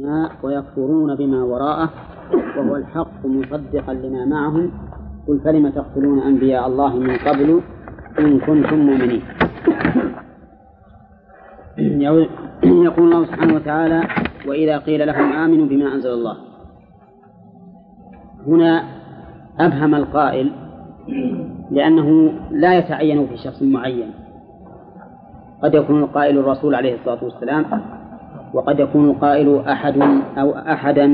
الاجتماع ويكفرون بما وراءه وهو الحق مصدقا لما معهم. قل فلم تقتلون أنبياء الله من قبل إن كنتم مؤمنين؟ يقول الله سبحانه وتعالى وإذا قيل لهم آمنوا بما أنزل الله. هنا أبهم القائل لأنه لا يتعين في شخص معين. قد يكون القائل الرسول عليه الصلاة والسلام وقد يكون القائل أحد أو أحدا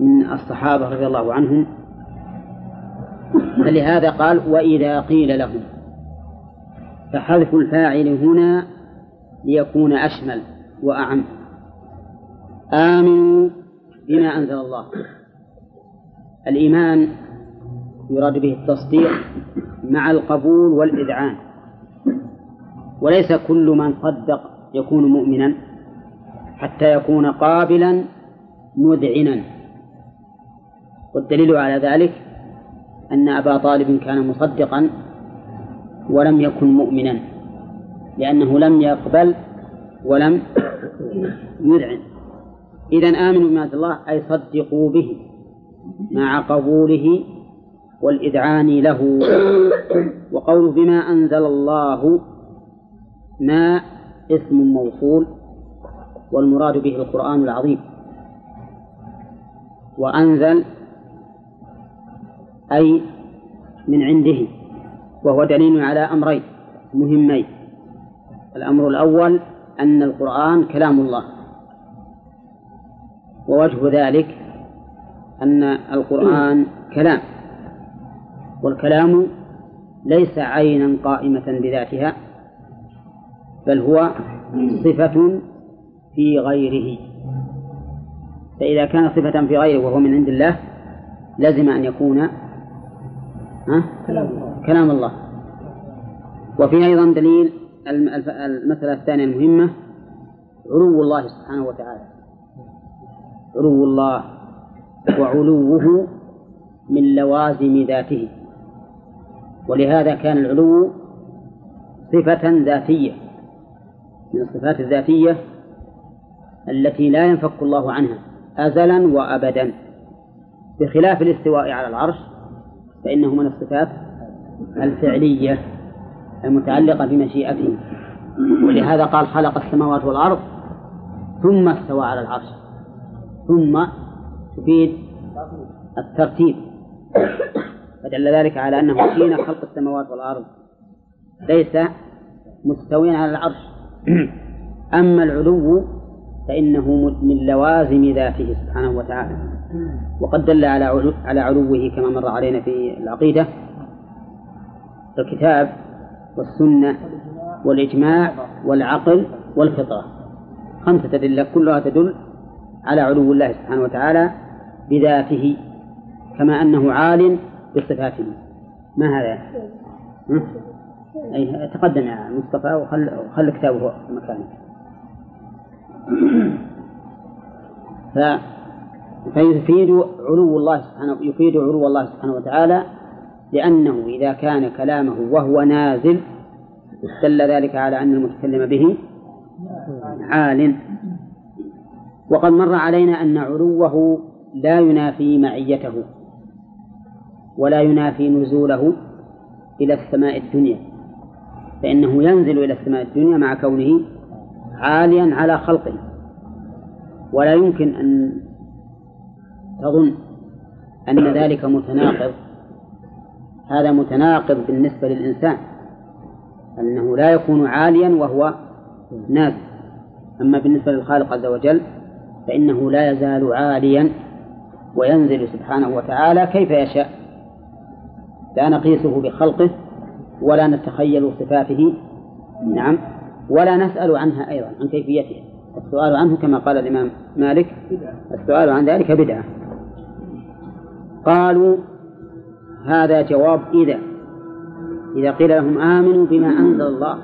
من الصحابة رضي الله عنهم. فلهذا قال وإذا قيل لهم. فحذف الفاعل هنا ليكون أشمل وأعم. آمنوا بما أنزل الله. الإيمان يراد به التصديق مع القبول والإذعان. وليس كل من صدق يكون مؤمنا. حتى يكون قابلا مذعنا. والدليل على ذلك أن أبا طالب كان مصدقا ولم يكن مؤمنا لأنه لم يقبل ولم يذعن. إذا آمنوا بما الله أي صدقوا به مع قبوله والإذعان له. وقوله بما أنزل الله ما اسم موصول؟ والمراد به القرآن العظيم. وأنزل أي من عنده وهو دليل على أمرين مهمين. الأمر الأول أن القرآن كلام الله. ووجه ذلك أن القرآن كلام. والكلام ليس عينا قائمة بذاتها بل هو صفة في غيره. فإذا كان صفة في غيره وهو من عند الله لزم أن يكون ها؟ كلام الله. وفي أيضا دليل المسألة الثانية المهمة علو الله سبحانه وتعالى. علو الله وعلوه من لوازم ذاته. ولهذا كان العلو صفة ذاتية. من الصفات الذاتية التي لا ينفك الله عنها أزلا وأبدا. بخلاف الاستواء على العرش فإنه من الصفات الفعلية المتعلقة بمشيئته. ولهذا قال خلق السماوات والأرض ثم استوى على العرش. ثم تفيد الترتيب. فدل ذلك على أنه حين خلق السماوات والأرض ليس مستويا على العرش. أما العلو فإنه من لوازم ذاته سبحانه وتعالى. وقد دل على على علوه كما مر علينا في العقيدة. الكتاب والسنة والإجماع والعقل والفطرة. خمسة أدلة كلها تدل على علو الله سبحانه وتعالى بذاته كما أنه عال بصفاته. ما هذا؟ أي تقدم يا مصطفى وخل, وخل كتابه مكانه ف فيفيد علو الله سبحانه يفيد علو الله سبحانه وتعالى لأنه إذا كان كلامه وهو نازل دل ذلك على أن المتكلم به عال. وقد مر علينا أن علوه لا ينافي معيته ولا ينافي نزوله إلى السماء الدنيا فإنه ينزل إلى السماء الدنيا مع كونه عاليا على خلقه. ولا يمكن أن تظن أن ذلك متناقض. هذا متناقض بالنسبة للإنسان. أنه لا يكون عاليا وهو نازل أما بالنسبة للخالق عز وجل فإنه لا يزال عاليا وينزل سبحانه وتعالى كيف يشاء. لا نقيسه بخلقه ولا نتخيل صفاته. نعم. ولا نسأل عنها أيضا عن كيفيتها. السؤال عنه كما قال الإمام مالك السؤال عن ذلك بدعة. قالوا هذا جواب إذا إذا قيل لهم آمنوا بما أنزل الله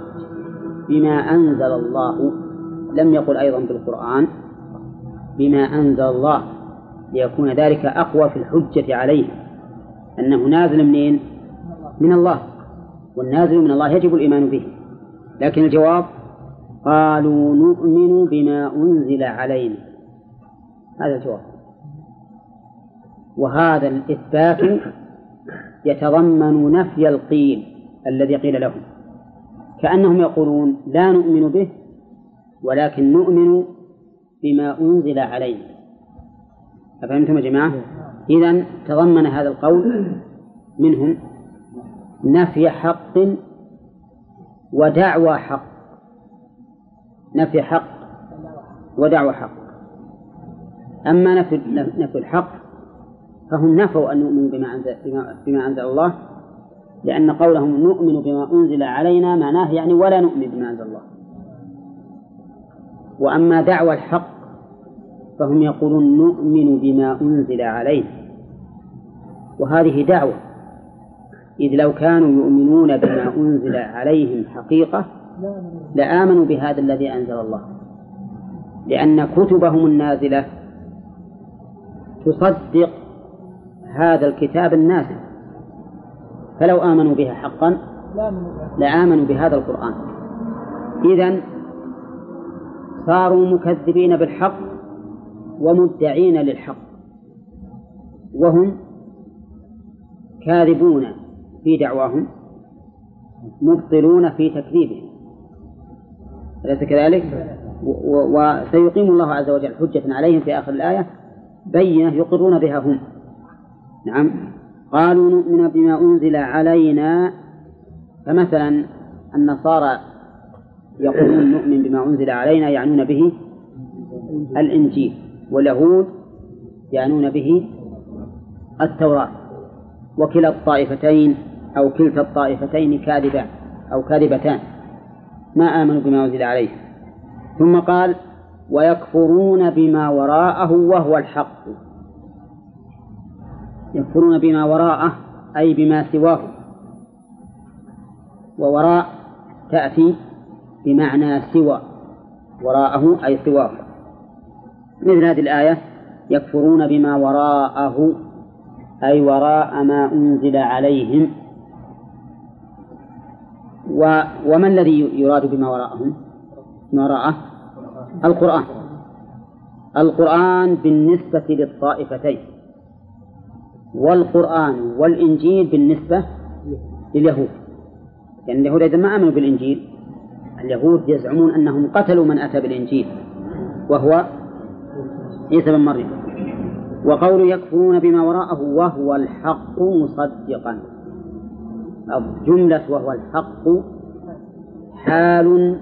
بما أنزل الله. لم يقل أيضا بالقرآن بما أنزل الله. ليكون ذلك أقوى في الحجة عليه. أنه نازل منين؟ من الله. والنازل من الله يجب الإيمان به. لكن الجواب قالوا نؤمن بما أنزل علينا. هذا الجواب. وهذا الإثبات يتضمن نفي القيل الذي قيل لهم. كأنهم يقولون لا نؤمن به ولكن نؤمن بما أنزل علينا. أفهمتم يا جماعة؟ إذا تضمن هذا القول منهم نفي حق ودعوى حق. نفي حق ودعوى حق. أما نفي نفي الحق فهم نفوا أن يؤمنوا بما أنزل بما, أنزل الله لأن قولهم نؤمن بما أنزل علينا معناه يعني ولا نؤمن بما أنزل الله. وأما دعوى الحق فهم يقولون نؤمن بما أنزل علينا وهذه دعوة. إذ لو كانوا يؤمنون بما أنزل عليهم حقيقة لآمنوا بهذا الذي أنزل الله. لأن كتبهم النازلة تصدق هذا الكتاب النازل. فلو آمنوا بها حقا لآمنوا بهذا القرآن. إذا صاروا مكذبين بالحق ومدعين للحق وهم كاذبون. في دعواهم مبطلون في تكذيبهم. أليس كذلك؟ وسيقيم الله عز وجل حجة عليهم في آخر الآية بينة يقرون بها هم. نعم. قالوا نؤمن بما أنزل علينا. فمثلا النصارى يقولون نؤمن بما أنزل علينا يعنون به الإنجيل واليهود يعنون به التوراة وكلا الطائفتين أو كلتا الطائفتين كاذبان أو كاذبتان ما آمنوا بما أنزل عليه. ثم قال ويكفرون بما وراءه وهو الحق. يكفرون بما وراءه أي بما سواه. ووراء تأتي بمعنى سوى وراءه أي سواه. مثل هذه الآية يكفرون بما وراءه أي وراء ما أنزل عليهم. و وما الذي يراد بما وراءهم؟ ما وراءه القرآن. القرآن بالنسبة للطائفتين. والقرآن والإنجيل بالنسبة لليهود. لأن يعني اليهود إذا ما آمنوا بالإنجيل اليهود يزعمون أنهم قتلوا من أتى بالإنجيل وهو عيسى بن مريم. وقول يكفرون بما وراءه وهو الحق مصدقا. الجملة وهو الحق حال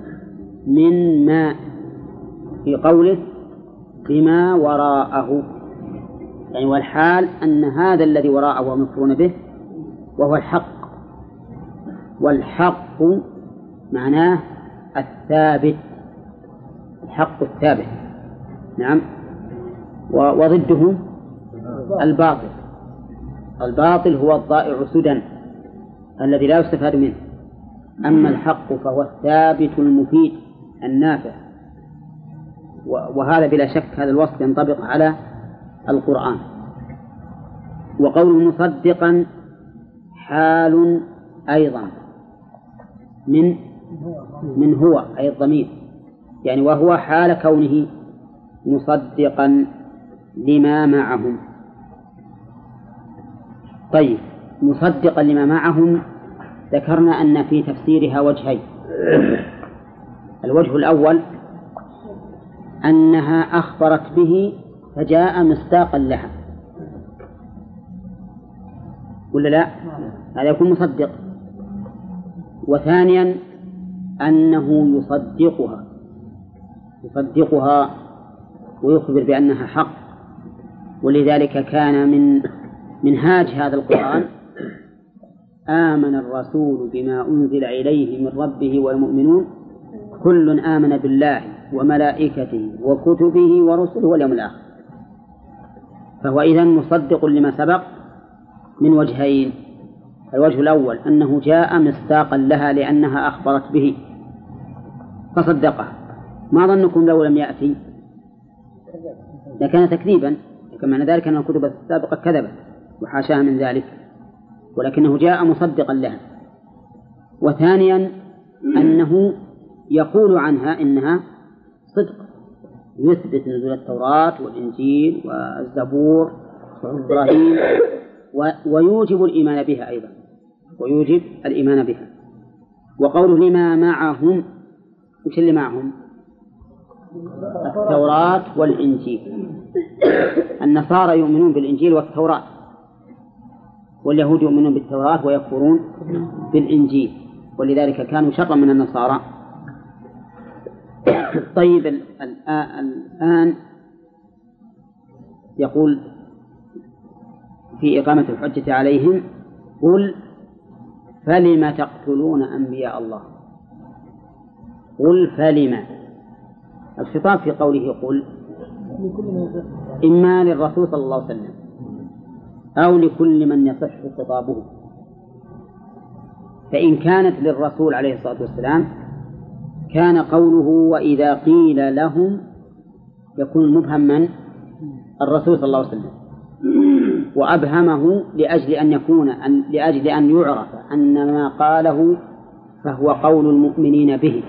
من ما في قوله بما وراءه. يعني والحال أن هذا الذي وراءه ومكفرون به وهو الحق. والحق معناه الثابت الحق الثابت. نعم. وضده الباطل. الباطل هو الضائع سدى. الذي لا يستفاد منه. أما الحق فهو الثابت المفيد النافع. وهذا بلا شك هذا الوصف ينطبق على القرآن. وقول مصدقا حال أيضا. من من هو أي الضمير. يعني وهو حال كونه مصدقا لما معهم. طيب مصدقا لما معهم ذكرنا أن في تفسيرها وجهين. الوجه الأول أنها أخبرت به فجاء مصداقا لها. ولا لا؟ هذا يكون مصدق. وثانيا أنه يصدقها. يصدقها ويخبر بأنها حق. ولذلك كان من منهاج هذا القرآن آمن الرسول بما أنزل إليه من ربه والمؤمنون. كل آمن بالله وملائكته وكتبه ورسله واليوم الآخر. فهو إذا مصدق لما سبق من وجهين. الوجه الأول أنه جاء مصداقا لها لأنها أخبرت به. فصدقه ما ظنكم لو لم يأتي؟ لكان تكذيبا لكن معنى ذلك أن الكتب السابقة كذبت وحاشاها من ذلك. ولكنه جاء مصدقا لها. وثانيا أنه يقول عنها إنها صدق. يثبت نزول التوراة والإنجيل والزبور وصحف إبراهيم ويوجب الإيمان بها أيضا. ويوجب الإيمان بها. وقوله لما معهم وش اللي معهم؟ التوراة والإنجيل. النصارى يؤمنون بالإنجيل والتوراة. واليهود يؤمنون بالتوراة ويكفرون بالإنجيل ولذلك كانوا شرا من النصارى. طيب الآن يقول في إقامة الحجة عليهم قل فلم تقتلون أنبياء الله؟ قل فلم. الخطاب في قوله قل إما للرسول صلى الله عليه وسلم. أو لكل من يصح خطابه. فإن كانت للرسول عليه الصلاة والسلام كان قوله وإذا قيل لهم يكون مبهم من الرسول صلى الله عليه وسلم. وأبهمه لأجل أن يكون أن لأجل أن يعرف أن ما قاله فهو قول المؤمنين به.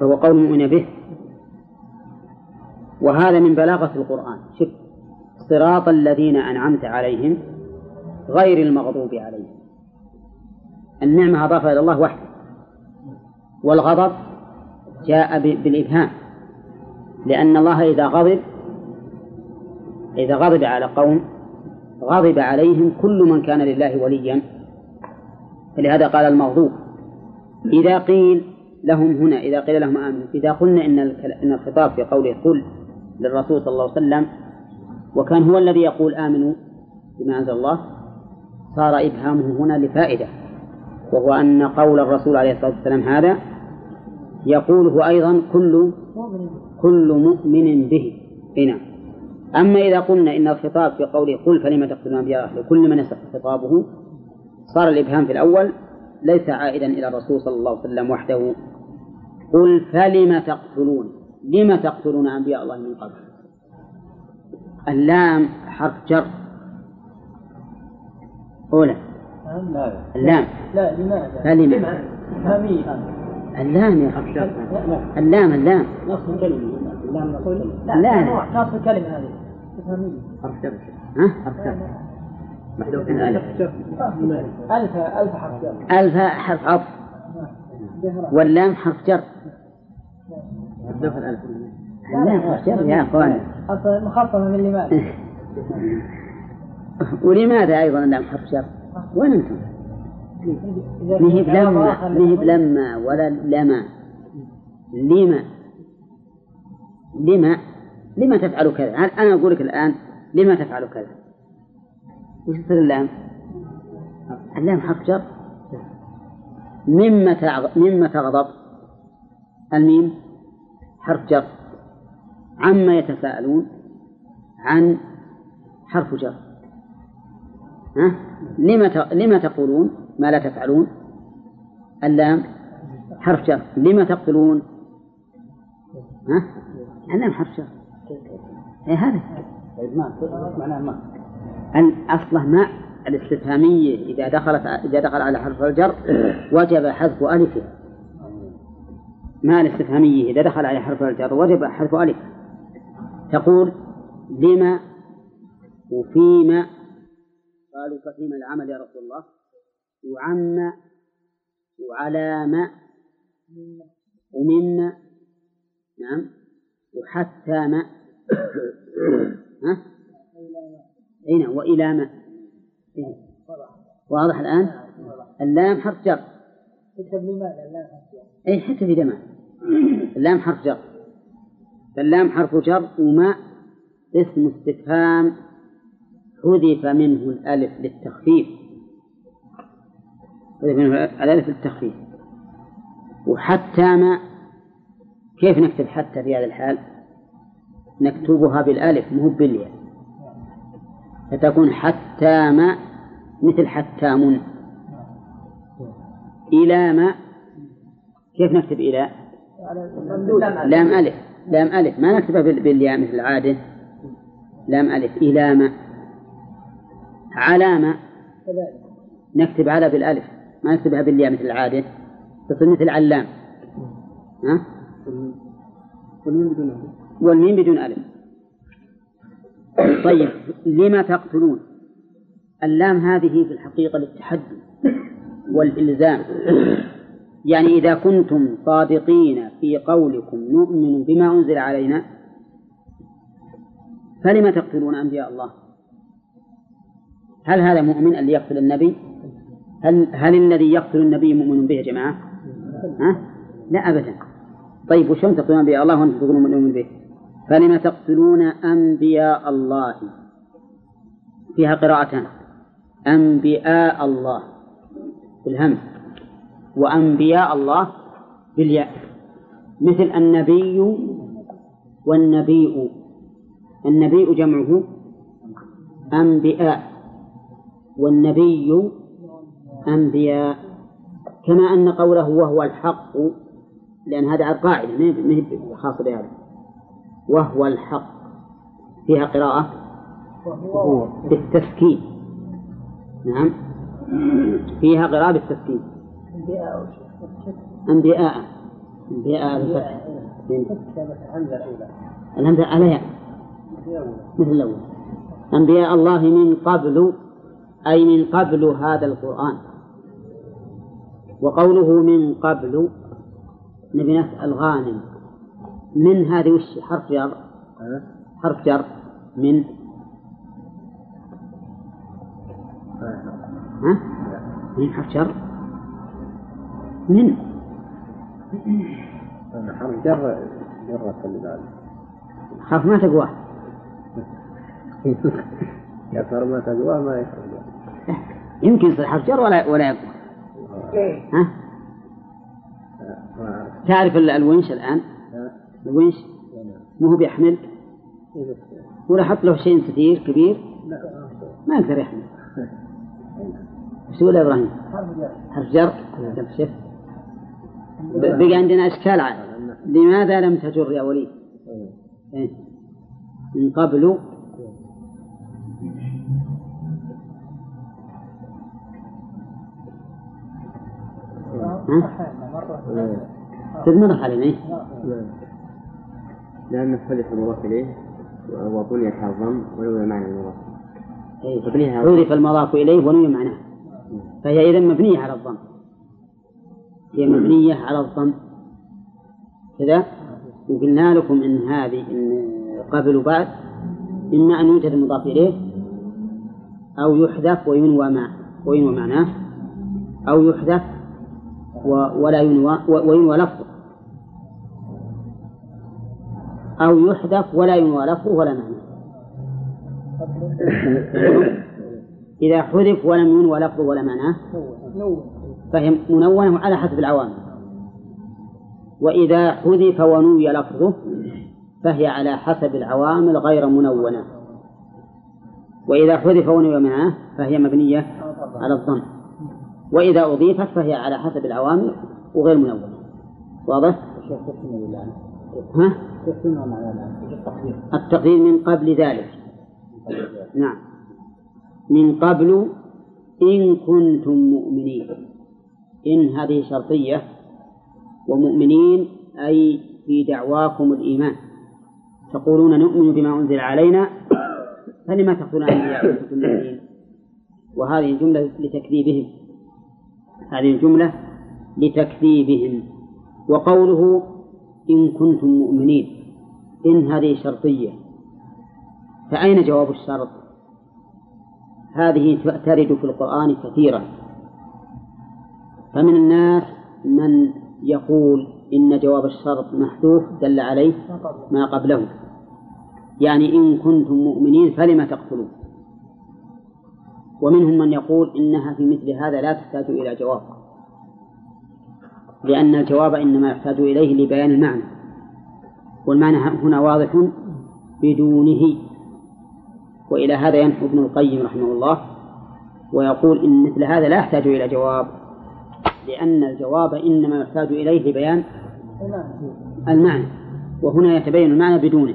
فهو قول المؤمنين به. وهذا من بلاغة القرآن. شوف صراط الذين أنعمت عليهم غير المغضوب عليهم. النعمة أضافها إلى الله وحده. والغضب جاء بالإبهام. لأن الله إذا غضب إذا غضب على قوم غضب عليهم كل من كان لله وليا. فلهذا قال المغضوب. إذا قيل لهم هنا إذا قيل لهم آمنوا إذا قلنا إن إن الخطاب في قوله قل للرسول صلى الله عليه وسلم وكان هو الذي يقول آمنوا بما أنزل الله صار إبهامه هنا لفائدة وهو أن قول الرسول عليه الصلاة والسلام هذا يقوله أيضا كل كل مؤمن به. هنا. أما إذا قلنا إن الخطاب في قوله قل فلم تقتلون أنبياء لكل من يصح خطابه صار الإبهام في الأول ليس عائدا إلى الرسول صلى الله عليه وسلم وحده. قل فلم تقتلون لم تقتلون أنبياء الله من قبل؟ اللام حرف جر. أولى. اللام. لا لماذا؟ فلم اللام يا حرف جر اللام اللام. نص الكلمة. اللام نص لا نص الكلمة هذه. حرف جر. ها؟ حرف جر. محذوف ألف. ألف ألف حرف جر. ألف حرف عطف. واللام حرف جر. محذوف الألف يا أخوان. مخففة من لماذا ولماذا أيضا اللام حرف جر وين أنتم؟ مهب لما مهب لما ولا لما. لما. لما. لما تفعل كذا؟ أنا أقول لك الآن لما تفعل كذا؟ وش تصير اللام؟ اللام حرف جر مما مما تغضب. الميم؟ حرف جر. عما يتساءلون عن حرف جر. ها؟ لما لما تقولون ما لا تفعلون؟ اللام حرف جر. لما تقتلون؟ ها؟ اللام حرف جر. اي هذا. ما أصله ما الاستفهامية إذا دخلت إذا دخل على حرف الجر وجب حذف ألفها ما الاستفهامية إذا دخل على حرف الجر وجب حذف ألف تقول لما وفيما قالوا ففيما العمل يا رسول الله وعم وعلى ما ومما نعم وحتى ما ها؟ أي نعم وإلى ما. واضح الآن؟ اللام حرف جر لماذا اللام حرف جر؟ أي حتى في دماء اللام حرف جر فاللام حرف جر وما اسم استفهام حذف منه الألف للتخفيف. حذف منه الألف للتخفيف. وحتى ما كيف نكتب حتى في هذا الحال؟ نكتبها بالألف مو بالياء. فتكون حتى ما مثل حتام إلى ما كيف نكتب إلى؟ لام ألف. لام ألف. ما نكتبها بالياء مثل العادة لام ألف. على ما نكتب على بالألف. ما نكتبها بالياء مثل العادة تصير مثل علام. ها؟ والميم بدون ألف. طيب لما تقتلون؟ اللام هذه في الحقيقة للتحدي والإلزام. يعني إذا كنتم صادقين في قولكم نؤمن بما أنزل علينا فلم تقتلون أنبياء الله؟ هل هذا مؤمن اللي يقتل النبي؟ هل هل الذي يقتل النبي مؤمن به يا جماعة؟ ها؟ لا أبدا. طيب وشلون تقتلون أنبياء الله وأنتم تقولون مؤمن به؟ فلم تقتلون أنبياء الله؟ فيها قراءتان. أنبياء الله. بالهمز وأنبياء الله بالياء. مثل النبي والنبيء النبي جمعه أنبياء والنبي أنبياء. كما أن قوله وهو الحق لأن هذا قاعدة ما هي خاصة بهذا. وهو الحق. فيها قراءة بالتسكين. نعم. فيها قراءة بالتسكين. أنبياء أنبياء. بالفتح الهمزة عليها. مثل الأول. أنبياء الله من قبل أي من قبل هذا القرآن. وقوله من قبل نبي نسأل غانم من هذه وش؟ حرف جر. حرف جر. من. ها؟ من حرف جر. من حرف جر جر خلي بالك حرف ما تقواه يظهر ما تقواه ما يخرج يمكن يصير حرف جر ولا ولا يقوى ها؟ تعرف ال- الونش الآن؟ الونش ما هو بيحمل؟ ولا حط له شيء ستير كبير؟ ما يقدر يحمل. تقول يا إبراهيم؟ حرف جر. طيب شوف ب- بقى عندنا أشكال عاد لماذا لم تجر يا وليد؟ إيه؟ من قبل ها؟ تدمر علينا إيه؟ لأن حذف المضاف إليه وبنيت على الضم ولو معنى المضاف إيه. عرف المضاف إليه ونوي معناه فهي إذا مبنية على الضم هي مبنية على الضم. كذا؟ وقلنا لكم إن هذه إن قبل وبعد إما أن يوجد المضاف إليه أو يحذف وينوى مع وينوى معناه أو يحذف ولا ينوى وينوى لفظه. أو يحذف ولا ينوى لفظه ولا معناه. إذا حذف ولم ينوى لفظه ولا معناه فهي منونة على حسب العوامل. وإذا حذف ونوي لفظه فهي على حسب العوامل غير منونة. وإذا حذف ونوي معناه فهي مبنية على الضم. وإذا أضيفت فهي على حسب العوامل وغير منونة. واضح؟ ها؟ التقدير من قبل ذلك. نعم. من قبل إن كنتم مؤمنين. إن هذه شرطية ومؤمنين أي في دعواكم الإيمان. تقولون نؤمن بما أنزل علينا فلما تقولون أنبياء إن كنتم مؤمنين وهذه الجملة لتكذيبهم. هذه الجملة لتكذيبهم. وقوله إن كنتم مؤمنين إن هذه شرطية. فأين جواب الشرط؟ هذه ترد في القرآن كثيرا. فمن الناس من يقول إن جواب الشرط محذوف دل عليه ما قبله. يعني إن كنتم مؤمنين فلم تقتلون ومنهم من يقول إنها في مثل هذا لا تحتاج إلى جواب. لأن الجواب إنما يحتاج إليه لبيان المعنى. والمعنى هنا واضح بدونه. وإلى هذا ينحو ابن القيم رحمه الله ويقول إن مثل هذا لا يحتاج إلى جواب. لأن الجواب إنما يحتاج إليه لبيان المعنى. وهنا يتبين المعنى بدونه.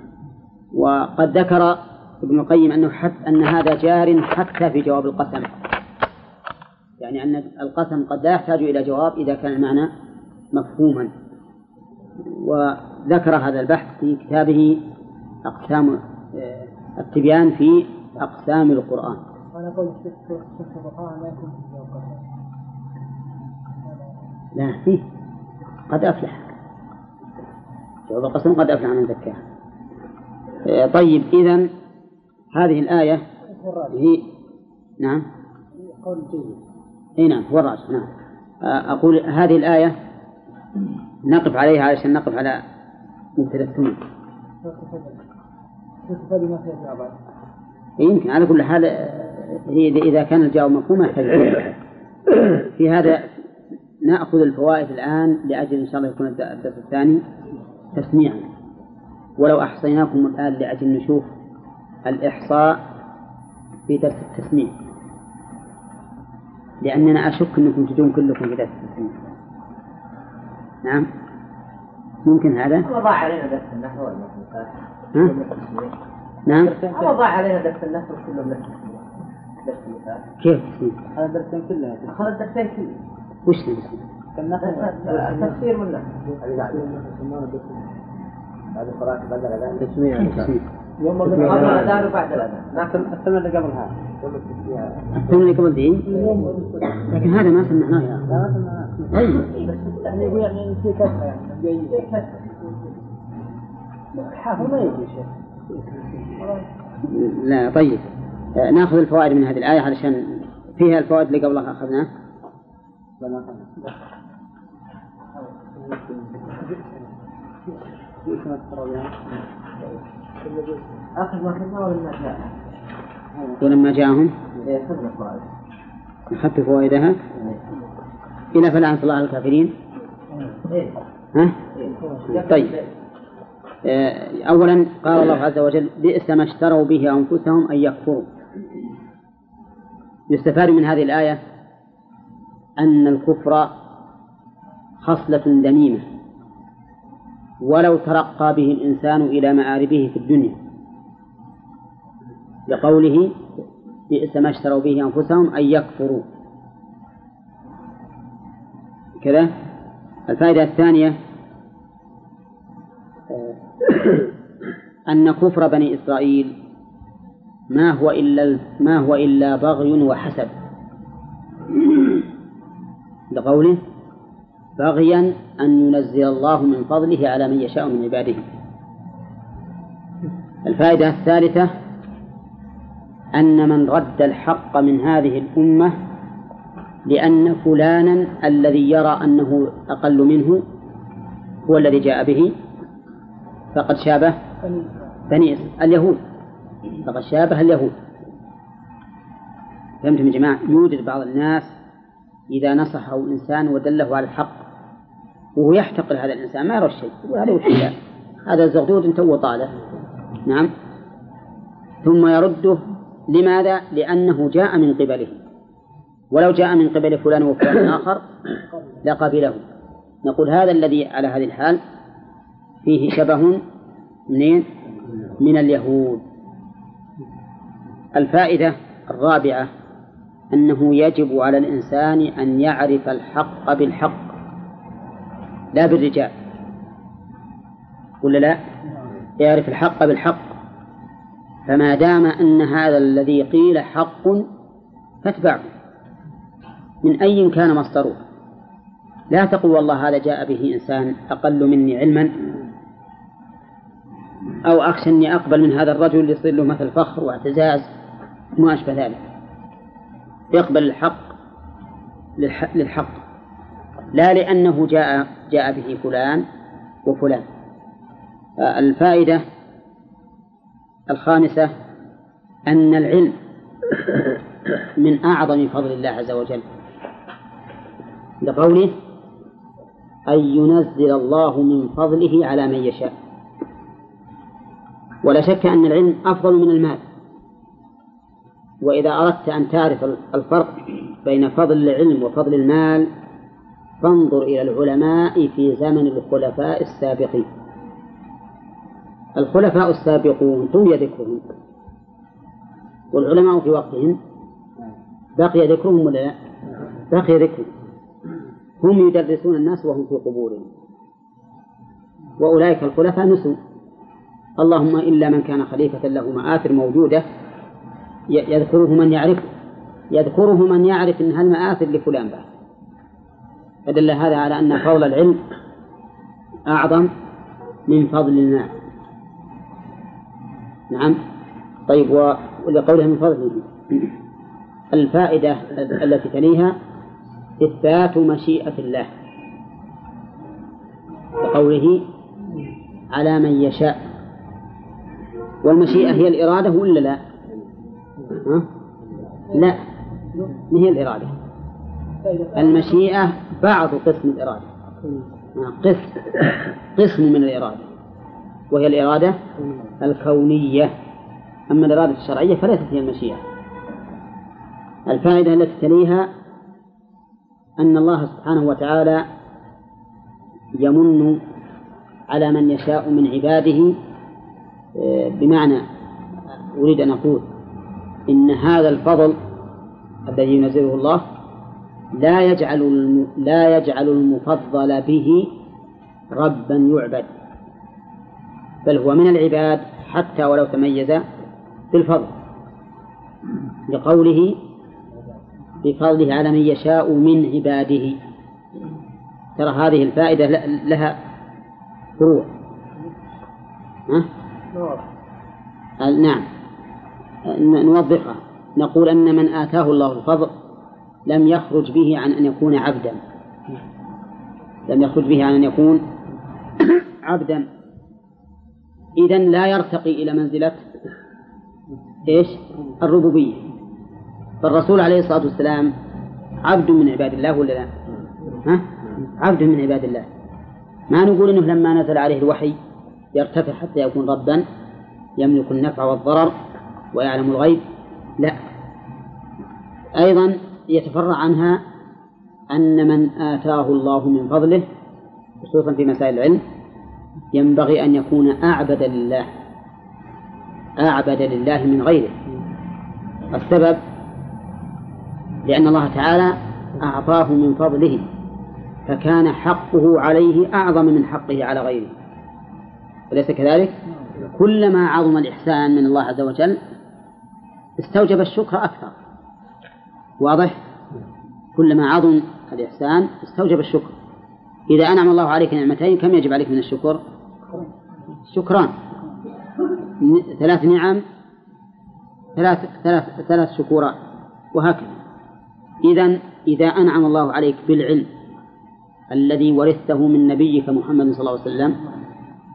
وقد ذكر ابن القيم أنه حتى أن هذا جار حتى في جواب القسم. يعني أن القسم قد لا يحتاج إلى جواب إذا كان المعنى مفهوما. ذكر هذا البحث في كتابه أقسام آه، التبيان في أقسام القرآن. أنا أقول القرآن ما يكون في القرآن لا فيه. قد أفلح. جواب القسم قد أفلح من زكاها آه، طيب إذا هذه الآية هي نعم. قول إي نعم هو الراجح نعم. آه، أقول هذه الآية نقف عليها علشان نقف على مبتدأ الثمن. يمكن على كل حال آه، هي إذا- كان الجواب مفهوم. في هذا نأخذ الفوائد الآن لأجل إن شاء الله يكون الد- الدرس الثاني تسميعا. ولو أحصيناكم الآن لأجل نشوف الإحصاء في درس التسميع. لأننا أشك أنكم تجون كلكم في درس التسميع. نعم. ممكن هذا؟ ما ضاع علينا درس النحو ها؟ نعم. ما ضاع علينا درس النحو كله من المثال كيف؟ تسميع هذا درسين كلها أخذ الدرسين كله وش التسميع التفسير والنحو بعد الصلاة بعد الأذان تسميع. يوم قبل الأذان وبعد الأذان السنة اللي قبلها الثمن اللي قبل دين لكن هذا ما سمعناه يا أخي. طيب يعني يقول يعني في كثرة يعني حافظ ما يجي شيء لا طيب. ناخذ الفوائد من هذه الآية علشان فيها الفوائد اللي قبلها أخذناها. آخر ما أخذنا ولما جاء؟ ولما جاءهم؟ إيه، أخذت فوائدها؟ إلى فلعنة الله على الكافرين؟ إيه. ها؟ إيه. طيب. آه، أولا قال الله عز وجل بئس ما اشتروا به أنفسهم أن يكفروا. يستفاد من هذه الآية؟ أن الكفر خصلة ذميمة ولو ترقى به الإنسان إلى مآربه في الدنيا. لقوله بئس ما اشتروا به أنفسهم أن يكفروا كذا. الفائدة الثانية أن كفر بني إسرائيل ما هو إلا ما هو إلا بغي وحسد. لقوله بغيا أن ينزل الله من فضله على من يشاء من عباده. الفائدة الثالثة أن من رد الحق من هذه الأمة لأن فلانا الذي يرى أنه أقل منه هو الذي جاء به فقد شابه بني اليهود. فقد شابه اليهود. فهمتم يا جماعة؟ يوجد بعض الناس إذا نصحه إنسان ودله على الحق وهو يحتقر هذا الإنسان ما يرى الشيء يقول هذا وش ذا؟ هذا زغدود تو طاله نعم ثم يرده لماذا؟ لأنه جاء من قبله ولو جاء من قبل فلان وفلان آخر لقبله نقول هذا الذي على هذه الحال فيه شبه منين؟ من اليهود الفائدة الرابعة أنه يجب على الإنسان أن يعرف الحق بالحق لا بالرجال. ولا لا؟ يعرف الحق بالحق. فما دام أن هذا الذي قيل حق فاتبعه. من أي كان مصدره؟ لا تقل والله هذا جاء به إنسان أقل مني علما أو أخشى أني أقبل من هذا الرجل يصير له مثل فخر واعتزاز ما أشبه ذلك. يقبل الحق للح- للحق. لا لأنه جاء جاء به فلان وفلان. الفائدة الخامسة أن العلم من أعظم فضل الله عز وجل. لقوله أن ينزل الله من فضله على من يشاء. ولا شك أن العلم أفضل من المال. وإذا أردت أن تعرف الفرق بين فضل العلم وفضل المال فانظر إلى العلماء في زمن الخلفاء السابقين. الخلفاء السابقون طوي ذكرهم. والعلماء في وقتهم. بقي ذكرهم ولا لا؟ بقي ذكرهم. هم يدرسون الناس وهم في قبورهم. وأولئك الخلفاء نسوا. اللهم إلا من كان خليفة له مآثر موجودة يذكره من يعرفه يذكره من يعرف أن هالمآثر لفلان بعد فدل هذا على أن فضل العلم أعظم من فضل المال نعم. طيب و- ولقوله من فضله. الفائدة التي تليها إثبات مشيئة الله. لقوله على من يشاء. والمشيئة هي الإرادة ولا لا؟ ها؟ لا ما هي الإرادة؟ المشيئة بعض قسم الإرادة. قسم قسم من الإرادة. وهي الإرادة الكونية. أما الإرادة الشرعية فليست هي المشيئة. الفائدة التي تليها أن الله سبحانه وتعالى يمن على من يشاء من عباده آه، بمعنى أريد أن أقول إن هذا الفضل الذي ينزله الله لا يجعل. لا يجعل المفضل به ربا يعبد بل هو من العباد حتى ولو تميز بالفضل لقوله بفضله على من يشاء من عباده ترى هذه الفائدة لها فروع ها؟ نعم ن- نوضحها نقول أن من آتاه الله الفضل لم يخرج به عن أن يكون عبدا. لم يخرج به عن أن يكون عبدا. إذا لا يرتقي إلى منزلة إيش؟ الربوبية. فالرسول عليه الصلاة والسلام عبد من عباد الله ولا لا؟ ها؟ عبد من عباد الله. ما نقول إنه لما نزل عليه الوحي يرتفع حتى يكون ربا يملك النفع والضرر ويعلم الغيب؟ لا. أيضا يتفرع عنها أن من آتاه الله من فضله خصوصا في مسائل العلم ينبغي أن يكون أعبد لله أعبد لله من غيره. السبب لأن الله تعالى أعطاه من فضله فكان حقه عليه أعظم من حقه على غيره. أليس كذلك؟ كلما عظم الإحسان من الله عز وجل استوجب الشكر أكثر. واضح؟ كلما عظم الإحسان استوجب الشكر. إذا أنعم الله عليك نعمتين كم يجب عليك من الشكر؟ شكران. ثلاث نعم ثلاث ثلاث ثلاث شكورات. وهكذا. إذا إذا أنعم الله عليك بالعلم الذي ورثته من نبيك محمد صلى الله عليه وسلم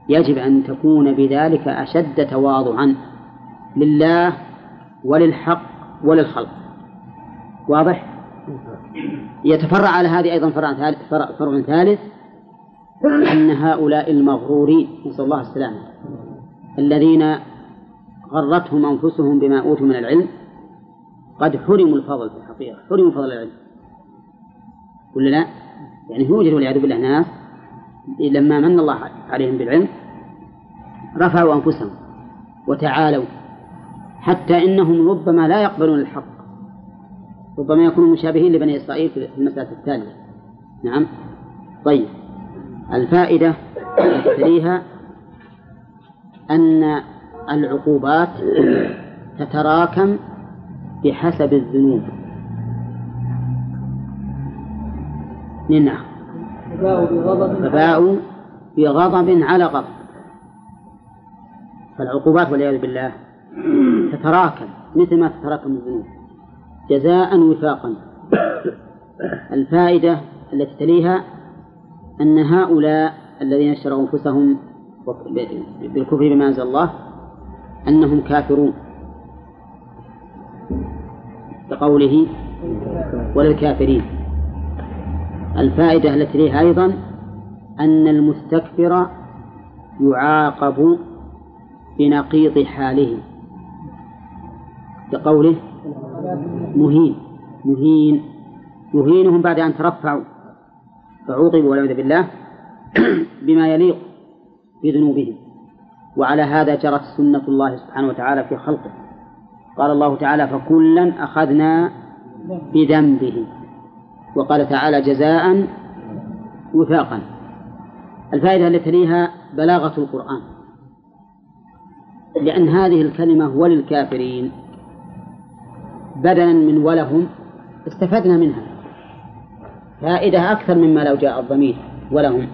يجب أن تكون بذلك أشد تواضعا لله وللحق وللخلق واضح؟ يتفرع على هذه أيضا فرع ثالث, فرع, ثالث أن هؤلاء المغرورين نسأل الله السلامة الذين غرتهم أنفسهم بما أوتوا من العلم قد حرموا الفضل في الحقيقة حرموا فضل العلم ولا لا؟ يعني يوجد والعياذ بالله ناس لما من الله عليهم بالعلم رفعوا أنفسهم وتعالوا حتى إنهم ربما لا يقبلون الحق. ربما يكونوا مشابهين لبني إسرائيل في المسألة التالية. نعم. طيب. الفائدة تليها أن العقوبات تتراكم بحسب الذنوب. نعم. فباءوا بغضب على غضب. فالعقوبات والعياذ بالله تتراكم مثل ما تتراكم الذنوب. جزاء وفاقا. الفائدة التي تليها أن هؤلاء الذين اشتروا أنفسهم بالكفر بما أنزل الله أنهم كافرون. كقوله وللكافرين. الفائدة التي لها أيضا أن المستكبر يعاقب بنقيض حاله. كقوله مهين. مهين. يهينهم بعد أن ترفعوا. فعوقبوا والعياذ بالله بما يليق بذنوبهم. وعلى هذا جرت سنة الله سبحانه وتعالى في خلقه. قال الله تعالى فكلا أخذنا بذنبه. وقال تعالى جزاء وفاقا. الفائدة التي تليها بلاغة القرآن. لأن هذه الكلمة وللكافرين بدلا من ولهم استفدنا منها. فائدة أكثر مما لو جاء الضمير ولهم.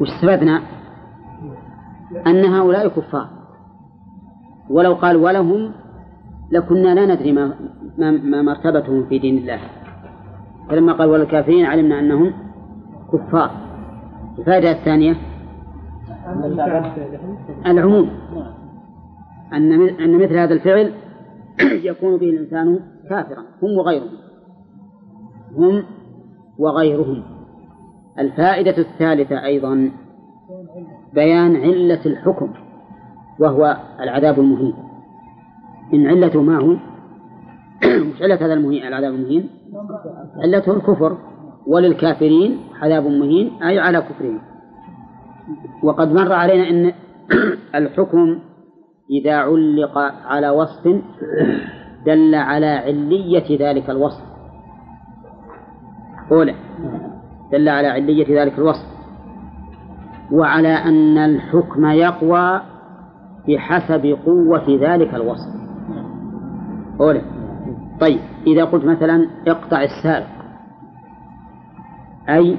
وش استفدنا؟ أن هؤلاء كفار. ولو قال ولهم لكنا لا ندري ما, ما, ما مرتبتهم في دين الله. فلما قال وللكافرين علمنا أنهم كفار. الفائدة الثانية العموم. أن أن مثل هذا الفعل يكون به الإنسان كافرا هم وغيرهم. هم وغيرهم. الفائدة الثالثة أيضا بيان علة الحكم وهو العذاب المهين. إن علته ما هو؟ مش علة هذا المهين العذاب المهين. علته الكفر وللكافرين عذاب مهين أي على كفرهم. وقد مر علينا أن الحكم إذا علق على وصف دل على علية ذلك الوصف. أولى. دل على علية ذلك الوصف. وعلى أن الحكم يقوى بحسب قوة ذلك الوصف. أولى. طيب إذا قلت مثلا اقطع السارق أي؟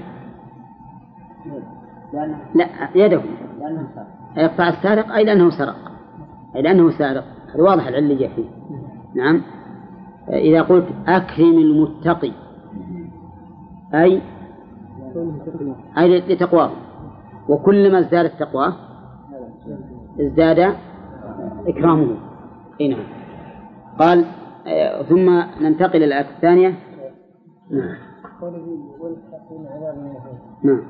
لا يده. يقطع السارق أي لأنه سرق لأنه سارق. هذا واضح العلية فيه. نعم. إذا قلت أكرم المتقي أي أي لتقواه. وكلما ازدادت تقواه ازداد إكرامه. أي نعم. قال ثم ننتقل إلى الآية الثانية. نعم. نعم.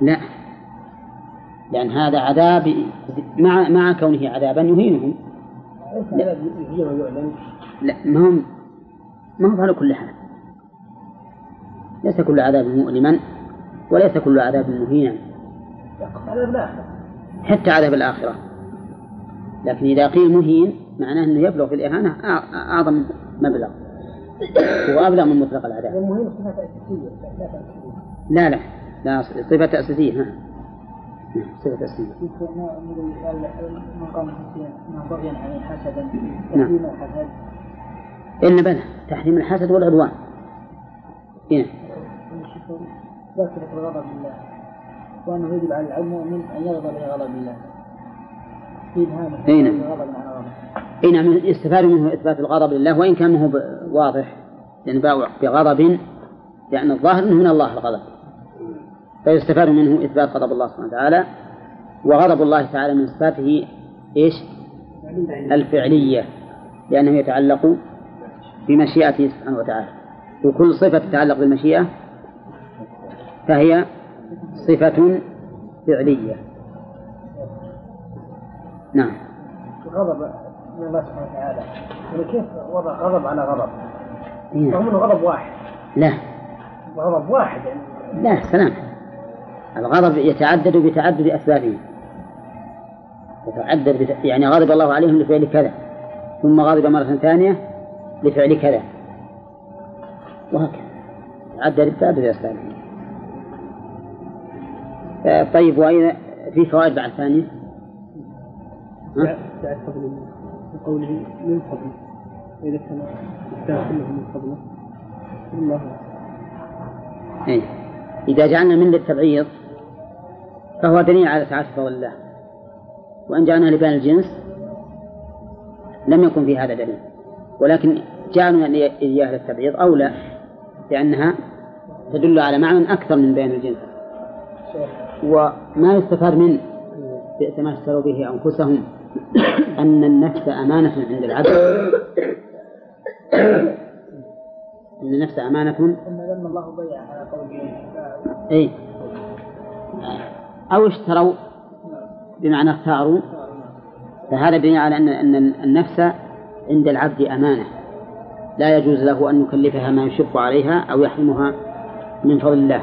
لا. لأن هذا عذاب مع مع كونه عذابا يهينهم. ويعلن لا ما هم ما هو على كل حال. ليس كل عذاب مؤلما وليس كل عذاب مهينا. حتى عذاب الآخرة. لكن إذا قيل مهين معناه أنه يبلغ في الإهانة أع- أعظم مبلغ. هو أبلغ من مطلق العذاب. المهين صفة أساسية لا تأسيسية لا لا لا صفة تأسيسية نعم. نعم، صفة تأسيسية من قام من بغيا عليه حسدا نعم. تحريم الحسد؟ إن بلى تحريم الحسد والعدوان. هنا ذكرت غضب الله وأنه يجب على المؤمن أن يغضب لغضب الله. في إبهام أي نعم. اي نعم. يستفاد منه إثبات الغضب لله وإن كان ما هو واضح. لأن باوع بغضب لأن الظاهر إنه من الله الغضب. فيستفاد منه إثبات غضب الله سبحانه وتعالى وغضب الله تعالى من صفاته إيش؟ الفعلية لأنه يتعلق بمشيئته سبحانه وتعالى. وكل صفة تتعلق بالمشيئة فهي صفة فعلية. نعم. غضب من الله سبحانه وتعالى. يعني كيف وضع غضب على غضب. رغم انه غضب واحد. لا. غضب واحد يعني. لا سلام. الغضب يتعدد بتعدد أسبابه. يتعدد بت... يعني غضب الله عليهم لفعل كذا ثم غضب مرة ثانية لفعل كذا. وهكذا. تعدد بتعدد أسبابه. طيب وإذا في فوائد بعد ثانية؟ بعد فضل وقوله من فضله وإذا كان كله من فضله الله. إذا جعلنا من للتبعيض فهو دليل على سعة فضل الله وإن جعلنا لبيان الجنس لم يكن في هذا دليل. ولكن جعلنا إياه للتبعيض أولى لأنها تدل على معنى أكثر من بيان الجنس. وما يستفاد من بئس ما اشتروا به أنفسهم أن النفس أمانة عند العبد. أن النفس أمانة. إن الله ضيع على قوله أي أو اشتروا بمعنى اختاروا فهذا دليل على أن أن النفس عند العبد أمانة. لا يجوز له أن يكلفها ما يشق عليها أو يحرمها من فضل الله.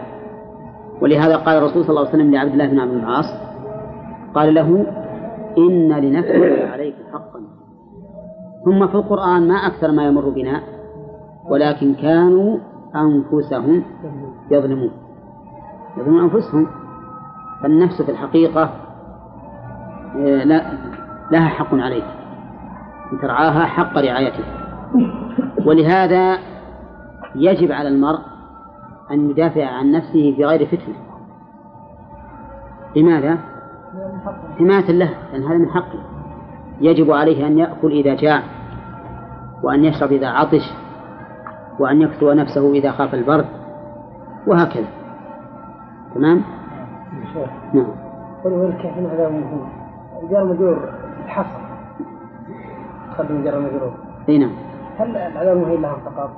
ولهذا قال الرسول صلى الله عليه وسلم لعبد الله بن عبد العاص قال له إن لنفسك عليك حقا. ثم في القرآن ما أكثر ما يمر بنا ولكن كانوا أنفسهم يظلمون. يظلمون أنفسهم. فالنفس في الحقيقة آه، لا لها حق عليك أن ترعاها حق رعايته. ولهذا يجب على المرء أن يدافع عن نفسه في غير فتنة. لماذا؟ حماية له لأن هذا من حقه. يجب عليه أن يأكل إذا جاع وأن يشرب إذا عطش وأن يكسو نفسه إذا خاف البرد وهكذا. تمام؟ نعم. قل كيف هذا مهم جار مجرور يتحصل تقدم جار مجرور. أي نعم. هل العذاب المهين لهم فقط؟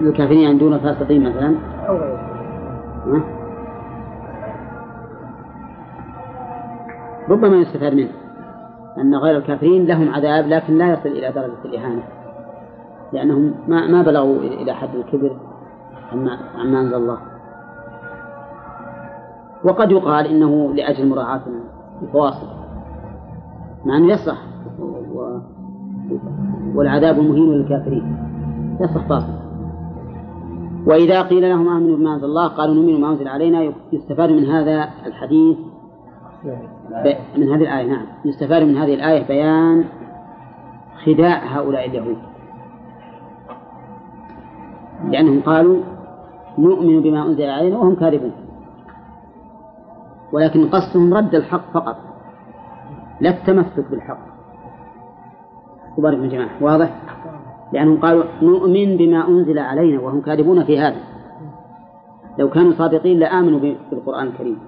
الكافرين يعندون فاسقين مثلا؟ أو غيره. ها؟ ربما يستفاد منه أن غير الكافرين لهم عذاب لكن لا يصل إلى درجة الإهانة. لأنهم ما ما بلغوا إلى حد الكبر عما عما أنزل الله. وقد يقال إنه لأجل مراعاة الفواصل. مع أنه يصح و... والعذاب مهين للكافرين. يصح فاصل. وإذا قيل لهم آمنوا بما أنزل الله قالوا نؤمن بما أنزل علينا يستفاد من هذا الحديث. من هذه الآية نعم. يستفاد من هذه الآية بيان خداع هؤلاء اليهود. لأنهم قالوا نؤمن بما أنزل علينا وهم كاذبون. ولكن قصدهم رد الحق فقط لا التمسك بالحق. تبارك يا جماعة واضح؟ لأنهم قالوا نؤمن بما أنزل علينا وهم كاذبون في هذا. لو كانوا صادقين لآمنوا بالقرآن الكريم.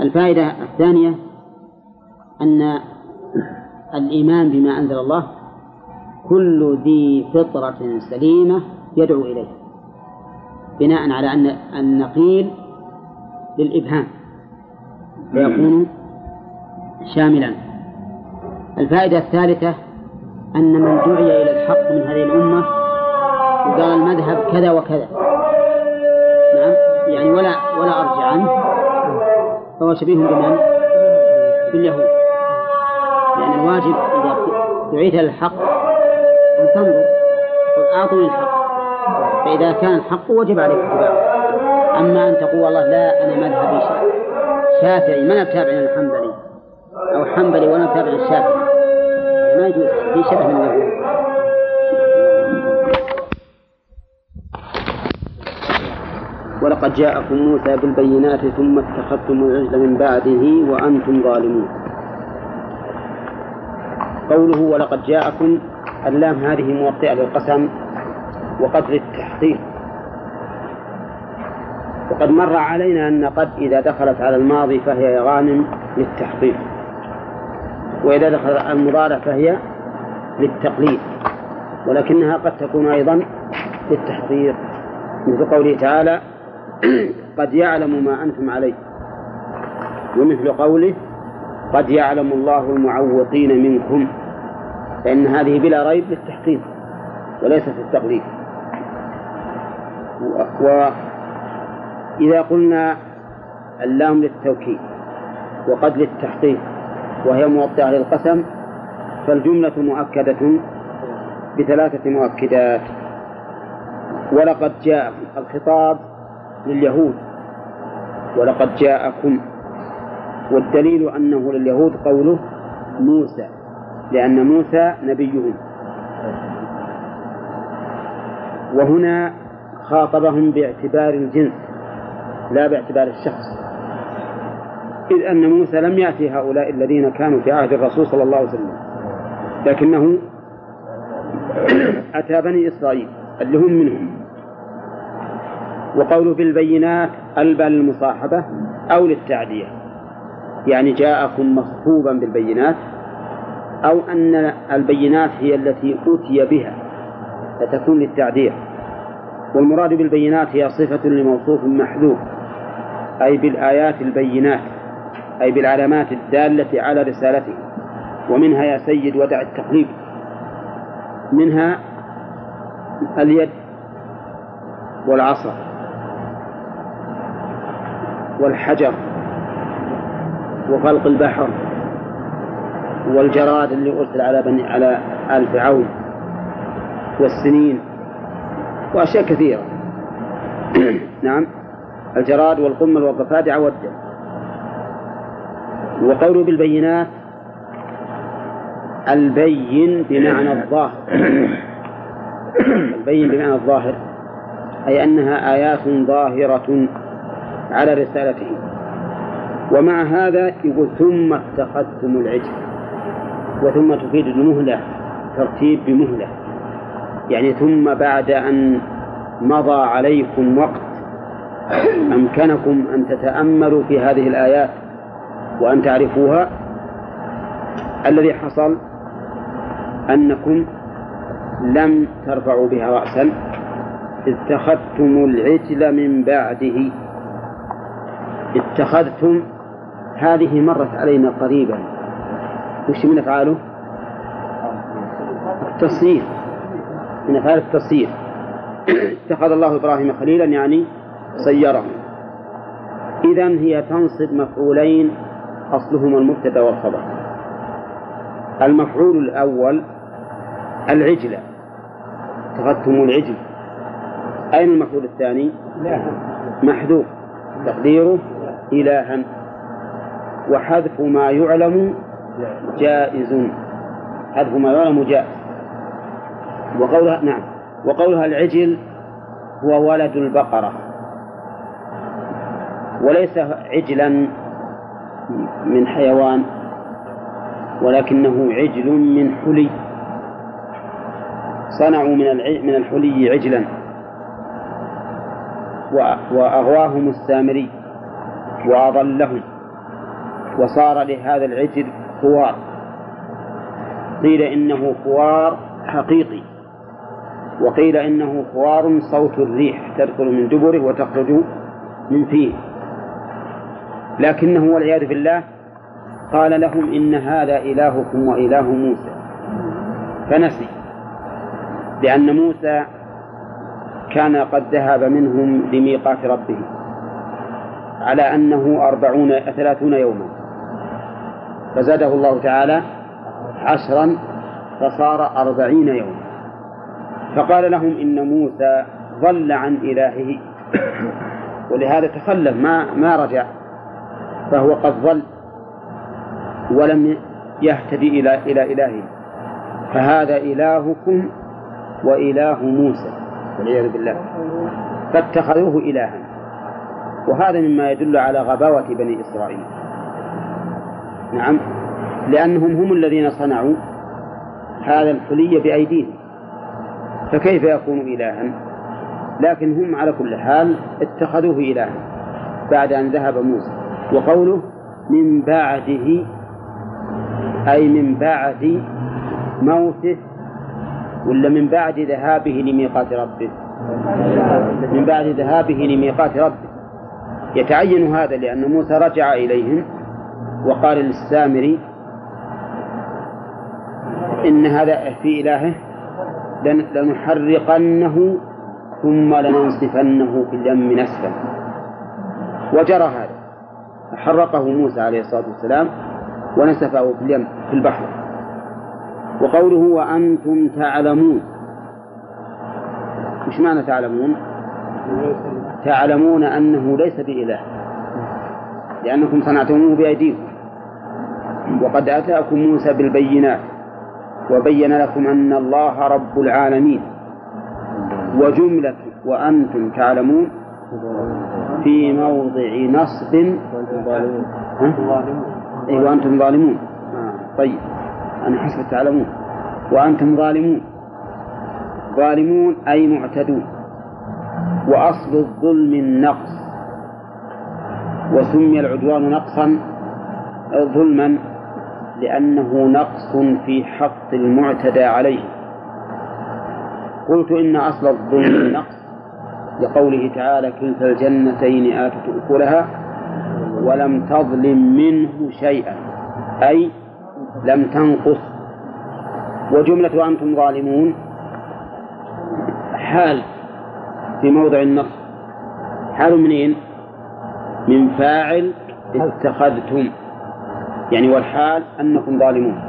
الفائدة الثانية أن الإيمان بما أنزل الله كل ذي فطرة سليمة يدعو إليه بناء على أن النقيل للإبهام. فيكون شاملا. الفائدة الثالثة أن من دعي إلى الحق من هذه الأمة وقال المذهب كذا وكذا. نعم. يعني ولا ولا أرجع عنه. فهو شبيه بمن؟ باليهود. لأن الواجب إذا دعيت إلى الحق أن تنظر. تقول أعطني الحق. فإذا كان الحق وجب عليك اتباعه. أما أن تقول والله لا أنا مذهبي شافعي ما نتابع الحنبلي أو حنبلي ولا نتابع الشافعي ما يجوز. في شبه من اليهود ولقد جاءكم موسى بالبينات ثم اتخذتم العجل من بعده وأنتم ظالمون. قوله ولقد جاءكم اللام هذه موطئة للقسم وقد للتحقيق وقد مر علينا أن قد إذا دخلت على الماضي فهي غانم للتحقيق وإذا دخلت على المضارع فهي للتقليد ولكنها قد تكون أيضا للتحقيق. مثل قوله تعالى قد يعلم ما أنتم عليه ومثل قوله قد يعلم الله المعوقين منكم فإن هذه بلا ريب للتحقيق وليست للتقليد وإذا قلنا اللام للتوكيد وقد للتحقيق وهي موطئة للقسم فالجملة مؤكدة بثلاثة مؤكدات. ولقد جاء الخطاب لليهود. ولقد جاءكم والدليل أنه لليهود قوله موسى لأن موسى نبيهم. وهنا خاطبهم باعتبار الجنس. لا باعتبار الشخص. إذ أن موسى لم يأتي هؤلاء الذين كانوا في عهد الرسول صلى الله عليه وسلم. لكنه أتى بني إسرائيل اللي هم منهم. وقوله بالبينات ألبى للمصاحبة أو للتعدية. يعني جاءكم مصحوبا بالبينات أو أن البينات هي التي أتي بها فتكون للتعدية. والمراد بالبينات هي صفة لموصوف محذوف. أي بالآيات البينات أي بالعلامات الدالة على رسالته. ومنها يا سيد ودع التقليد. منها اليد والعصا والحجر وخلق البحر والجراد اللي أرسل على بني على آل فرعون والسنين وأشياء كثيرة. نعم. الجراد والقمل والضفادع والدم وقوله بالبينات البين بمعنى الظاهر. البين بمعنى الظاهر أي أنها آيات ظاهرة على رسالته. ومع هذا يقول ثم اتخذتم العجل وثم تفيد المهلة ترتيب بمهلة. يعني ثم بعد أن مضى عليكم وقت أمكنكم أن تتأملوا في هذه الآيات وأن تعرفوها. الذي حصل أنكم لم ترفعوا بها رأسا اتخذتم العجل من بعده. اتخذتم هذه مرت علينا قريبا. وش من أفعاله؟ التصير من أفعال التصير اتخذ الله إبراهيم خليلا يعني صيره إذا هي تنصب مفعولين أصلهما المبتدأ والخبر. المفعول الأول العجلة اتخذتم العجل. أين المفعول الثاني؟ محذوف. تقديره؟ إلها. وحذف ما يعلم جائز. حذف ما يعلم جائز. وقولها نعم. وقولها العجل هو ولد البقرة. وليس عجلا من حيوان ولكنه عجل من حلي. صنعوا من من الحلي عجلا. وأغواهم السامري وأضلهم. وصار لهذا العجل خوار. قيل إنه خوار حقيقي. وقيل إنه خوار صوت الريح تدخل من دبره وتخرج من فيه. لكنه والعياذ بالله قال لهم إن هذا إلهكم وإله موسى. فنسي لأن موسى كان قد ذهب منهم لميقات ربه على أنه أربعون ثلاثون يوما. فزاده الله تعالى عشرا فصار أربعين يوما. فقال لهم إن موسى ضل عن إلهه. ولهذا تخلف ما ما رجع. فهو قد ضل ولم يهتدي إلى إلى إلهه. فهذا إلهكم وإله موسى والعياذ بالله. فاتخذوه إلها. وهذا مما يدل على غباوة بني إسرائيل. نعم. لأنهم هم الذين صنعوا هذا الحلي بأيديهم. فكيف يكون إلها؟ لكن هم على كل حال اتخذوه إلها بعد أن ذهب موسى. وقوله من بعده أي من بعد موته ولا من بعد ذهابه لميقات ربه؟ من بعد ذهابه لميقات ربه. يتعين هذا لأن موسى رجع إليهم وقال للسامري إن هذا في إلهه لنحرقنه ثم لننصفنه في اليم نسفا. وجرى هذا. فحرقه موسى عليه الصلاة والسلام ونسفه في اليم في البحر. وقوله وأنتم تعلمون. مش معنى تعلمون؟ تعلمون أنه ليس بإله. لأنكم صنعتموه بأيديكم. وقد أتاكم موسى بالبينات وبين لكم أن الله رب العالمين. وجملة وأنتم تعلمون في موضع نصب أي وأنتم ظالمون. آه. طيب. أنا حسب تعلمون. وأنتم ظالمون. ظالمون أي معتدون. وأصل الظلم النقص. وسمي العدوان نقصا ظلما لأنه نقص في حق المعتدى عليه. قلت إن أصل الظلم النقص لقوله تعالى كلتا الجنتين آتت أكلها ولم تظلم منه شيئا. أي لم تنقص. وجملة وأنتم ظالمون. حال في موضع النص. حال منين؟ من فاعل اتخذتم. يعني والحال أنكم ظالمون.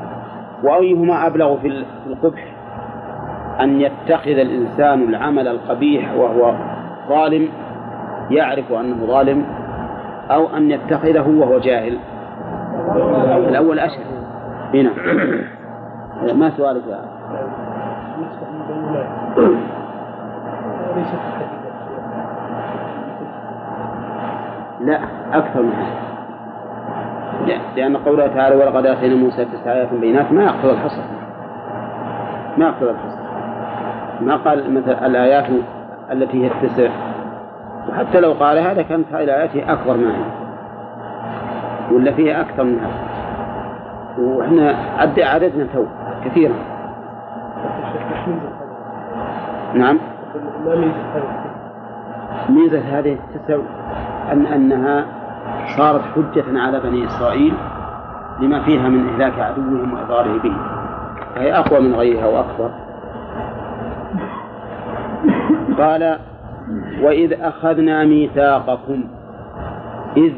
وأيهما أبلغ في القبح؟ أن يتخذ الإنسان العمل القبيح وهو ظالم يعرف أنه ظالم أو أن يتخذه وهو جاهل. الأول أشهر. هنا ما سؤالك يا لا أكثر من هذا لأن قوله تعالى ولقد آتينا موسى تسع آيات بينات. ما يقتضي الحصر. ما يقتضي الحصر. ما قال مثل الآيات التي هي التسع. وحتى لو قال هذا كانت هذه الآيات أكبر ما هي ولا فيها أكثر من هذا. وإحنا عد عددنا تو كثيرا. نعم. ميزة هذه؟ التسع أن أنها صارت حجة على بني إسرائيل لما فيها من إهلاك عدوهم وإضراره به. فهي أقوى من غيرها وأكبر. قال وإذ أخذنا ميثاقكم. إذ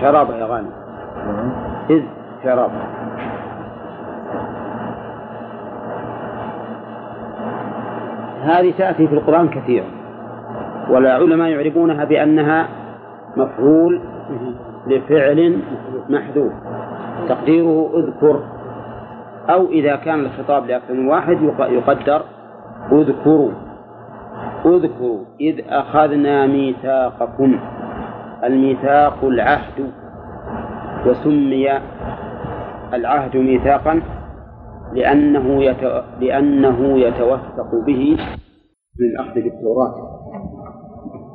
شراب يا غانم. إذ شراب. هذه تأتي في القرآن كثيرا والعلماء يعرفونها بأنها مفعول لفعل محذوف. تقديره اذكر أو إذا كان الخطاب لأكثر من واحد يقدر اذكروا. اذكروا إذ أخذنا ميثاقكم الميثاق العهد وسمي العهد ميثاقا لأنه يت... لأنه يتوثق به من الأخذ بالتوراة.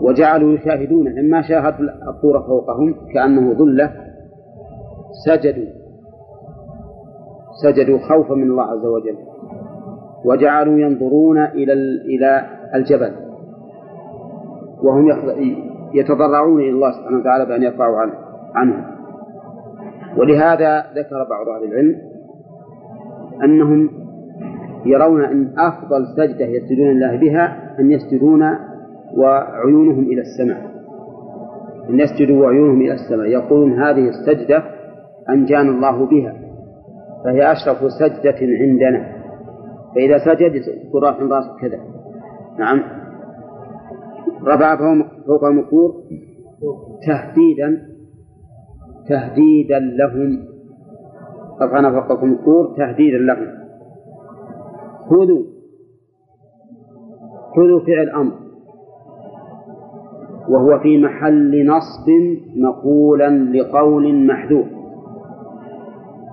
وجعلوا يشاهدون لما شاهدوا الطور فوقهم كأنه ظلة سجدوا سجدوا خوفا من الله عز وجل. وجعلوا ينظرون إلى إلى الجبل. وهم يتضرعون إلى الله سبحانه وتعالى بأن يرفعوا عنه, ولهذا ذكر بعض أهل العلم أنهم يرون أن أفضل سجدة يسجدون الله بها أن يسجدون وعيونهم إلى السماء. أن يسجدوا وعيونهم إلى السماء. يقولون هذه السجدة أنجانا الله بها. فهي أشرف سجدة عندنا. فإذا سجد يقول رافع راسه كذا. نعم. رفع فوق المكور تهديدا. تهديدا لهم. رفعنا فوق المكور تهديدا لهم. خذوا. خذوا فعل أمر. وهو في محل نصب مقولا لقول محذوف.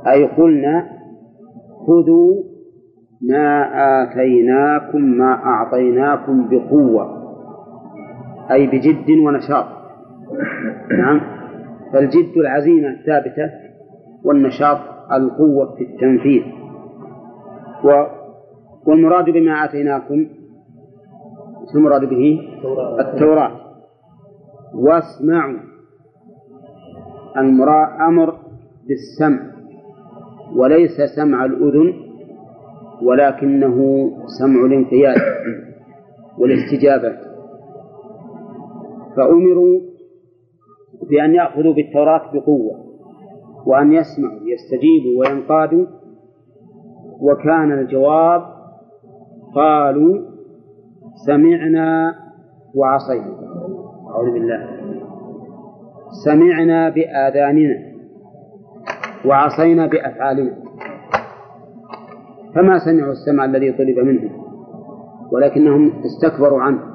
أي قلنا خذوا ما آتيناكم ما أعطيناكم بقوة أي بجد ونشاط. نعم. فالجد العزيمة الثابتة والنشاط القوة في التنفيذ. و والمراد بما آتيناكم المراد به؟ التوراة. واسمعوا المرا أمر بالسمع وليس سمع الأذن. ولكنه سمع الانقياد والاستجابة. فأمروا بأن يأخذوا بالتوراة بقوة وأن يسمعوا يستجيبوا وينقادوا. وكان الجواب قالوا سمعنا وعصينا. أعوذ بالله. سمعنا بآذاننا وعصينا بأفعالنا. فما سمعوا السمع الذي طلب منهم ولكنهم استكبروا عنه.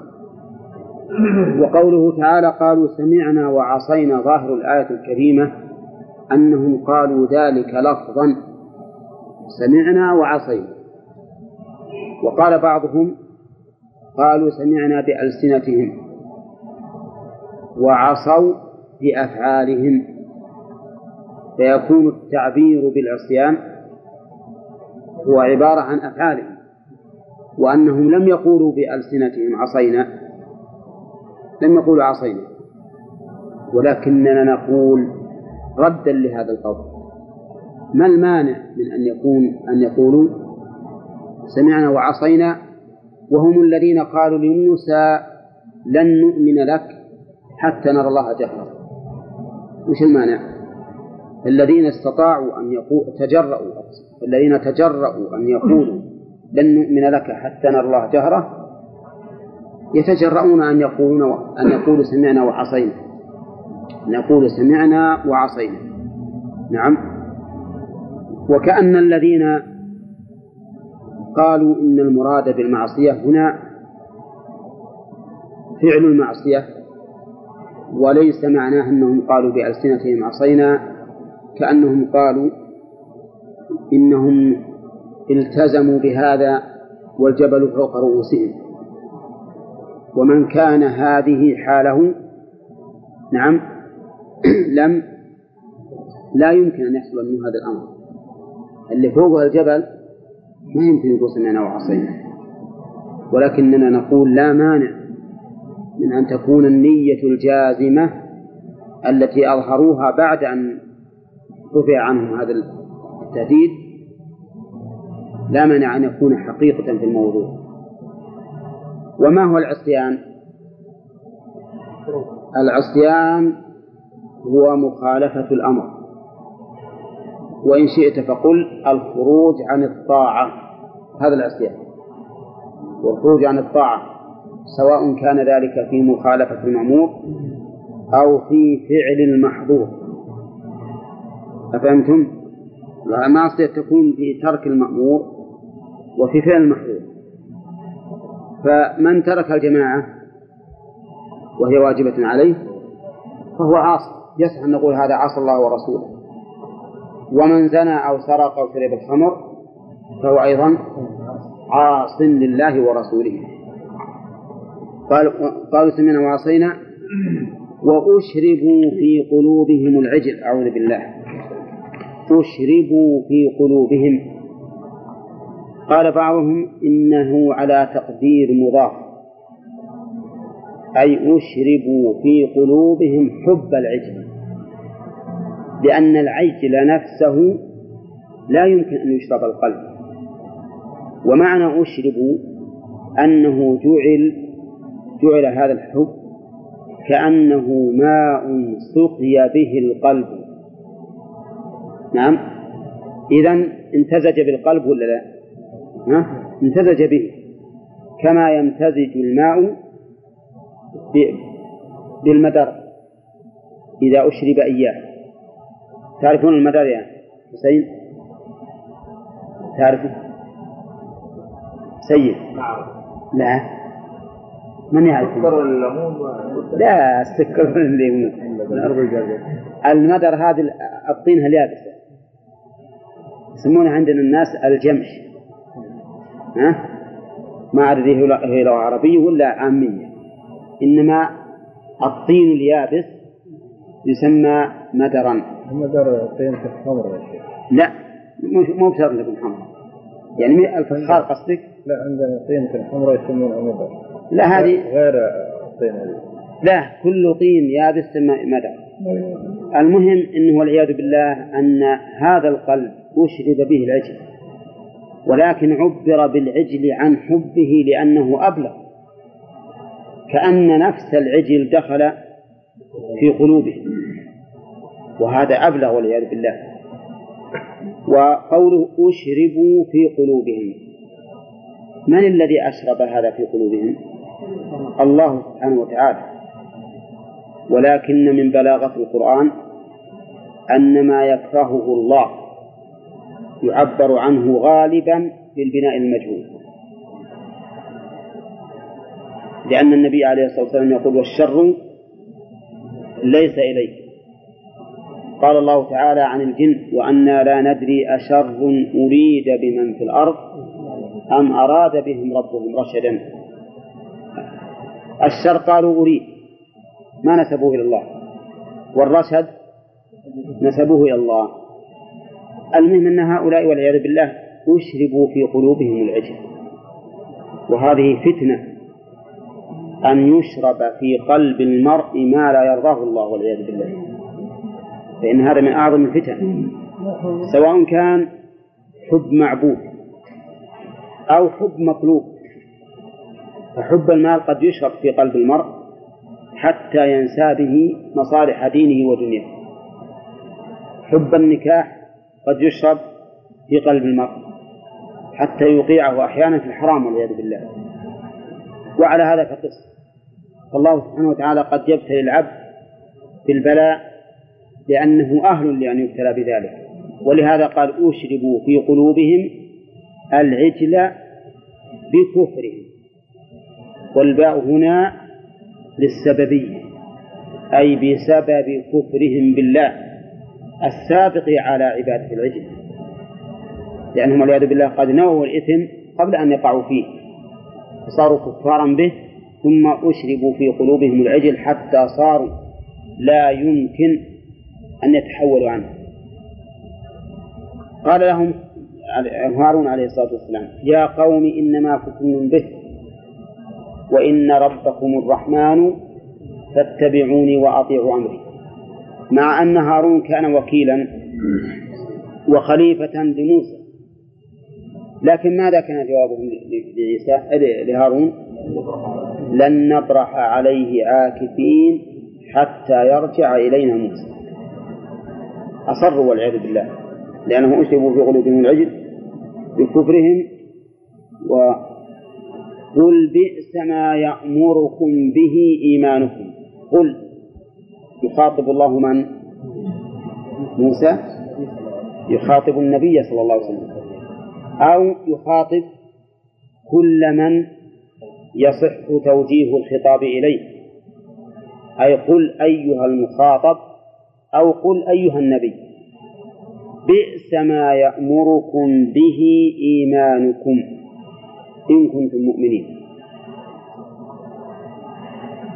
وقوله تعالى قالوا سمعنا وعصينا ظاهر الآية الكريمة أنهم قالوا ذلك لفظا سمعنا وعصينا. وقال بعضهم قالوا سمعنا بألسنتهم وعصوا بأفعالهم. فيكون التعبير بالعصيان هو عبارة عن أفعالهم وأنهم لم يقولوا بألسنتهم عصينا. لم يقولوا عصينا. ولكننا نقول ردا لهذا القول. ما المانع من أن يكون أن يقولوا سمعنا وعصينا وهم الذين قالوا لموسى لن نؤمن لك حتى نرى الله جهرا؟ وش المانع؟ الذين استطاعوا أن يقول تجرؤوا الذين تجرؤوا أن يقولوا لن نؤمن لك حتى نرى الله جهرة يتجرؤون أن يقولون أن يقولوا سمعنا وعصينا. أن يقولوا سمعنا وعصينا. نعم. وكأن الذين قالوا إن المراد بالمعصية هنا فعل المعصية وليس معناه أنهم قالوا بألسنتهم عصينا. كأنهم قالوا إنهم التزموا بهذا والجبل فوق رؤوسهم. ومن كان هذه حاله نعم لم لا يمكن أن يحصل منه هذا الأمر. اللي فوقها الجبل ما يمكن يقول سمعنا وعصينا. ولكننا نقول لا مانع من أن تكون النية الجازمة التي أظهروها بعد أن رفع عنهم هذا التهديد لا مانع أن يكون حقيقة في الموضوع. وما هو العصيان؟ العصيان هو مخالفة الأمر. وإن شئت فقل الخروج عن الطاعة. هذا العصيان. والخروج عن الطاعة سواء كان ذلك في مخالفة المأمور أو في فعل المحظور. أفهمتم؟ المعصية تكون في ترك المأمور وفي فعل المحظور. فمن ترك الجماعة وهي واجبة عليه فهو عاصي. يصح أن نقول هذا عصى الله ورسوله. ومن زنى أو سرق أو شرب الخمر فهو أيضا عاص لله ورسوله. قال قالوا سمعنا وعصينا وأشربوا في قلوبهم العجل. أعوذ بالله. أشربوا في قلوبهم. قال بعضهم إنه على تقدير مضاف. أي أشربوا في قلوبهم حب العجل. لأن العجل نفسه لا يمكن أن يشرب القلب. ومعنى أشربوا أنه جعل جعل هذا الحب كأنه ماء سقي به القلب. نعم إذا امتزج بالقلب ولا لا؟ ها؟ امتزج به كما يمتزج الماء بالمدر إذا أشرب إياه تعرفون المدر يا حسين؟ تعرفون؟ سيد لا من يعرف؟ لا السكر الليمون المدر هذه الطينة اليابسة يسمونها عندنا الناس الجمش ها؟ ما أدري هي لغة عربية ولا عامية. إنما الطين اليابس يسمى مدرا مدر طينة الخمر يا شيخ. لا مو بشرط تكون حمراء يعني الفخار قصدك؟ لا عندنا طينة الحمراء يسمونها مدر لا هذه غير الطينة هذه. لا كل طين يابس يسمى مدر المهم إنه والعياذ بالله أن هذا القلب اشرب به العجل. ولكن عبر بالعجل عن حبه لأنه أبلغ. كأن نفس العجل دخل في قلوبه. وهذا أبلغ والعياذ بالله. وقوله أشربوا في قلوبهم. من الذي أشرب هذا في قلوبهم؟ الله سبحانه وتعالى. ولكن من بلاغة القرآن أن ما يكرهه الله يعبر عنه غالبا بالبناء المجهول. لأن النبي عليه الصلاة والسلام يقول والشر ليس إليك. قال الله تعالى عن الجن وأنا لا ندري أشر أريد بمن في الأرض أم أراد بهم ربهم رشدا. الشر قالوا أريد ما نسبوه إلى الله. والرشد نسبوه إلى الله. المهم أن هؤلاء والعياذ بالله أشربوا في قلوبهم العجل. وهذه فتنة أن يشرب في قلب المرء ما لا يرضاه الله والعياذ بالله. فإن هذا من أعظم الفتن. سواء كان حب معبود أو حب مطلوب فحب المال قد يشرب في قلب المرء حتى ينسى به مصالح دينه ودنياه. حب النكاح قد يشرب في قلب المرء حتى يوقعه أحيانا في الحرام والعياذ بالله. وعلى هذا فقس. فالله سبحانه وتعالى قد يبتلي العبد بالبلاء لأنه أهل لأن يبتلى بذلك. ولهذا قال أشربوا في قلوبهم العجل بكفرهم. والباء هنا للسببية أي بسبب كفرهم بالله. السابق على عبادة العجل لأنهم والعياذ بالله قد نووا الإثم قبل أن يقعوا فيه فصاروا كفارا به ثم أشربوا في قلوبهم العجل حتى صاروا لا يمكن أن يتحولوا عنه. قال لهم هارون عليه الصلاة والسلام يا قوم إنما كنتم به وإن ربكم الرحمن فاتبعوني وأطيعوا أمري. مع أن هارون كان وكيلا وخليفة لموسى. لكن ماذا كان جوابهم لعيسى؟ لهارون؟ لن نبرح عليه عاكفين حتى يرجع إلينا موسى. أصروا والعياذ بالله. لأنهم أشربوا في قلوبهم العجل بكفرهم وقل بئس ما يأمركم به إيمانكم. قل يخاطب الله من؟ موسى. يخاطب النبي صلى الله عليه وسلم. أو يخاطب كل من يصح توجيه الخطاب إليه. أي قل أيها المخاطب أو قل أيها النبي. بئس ما يأمركم به إيمانكم إن كنتم مؤمنين.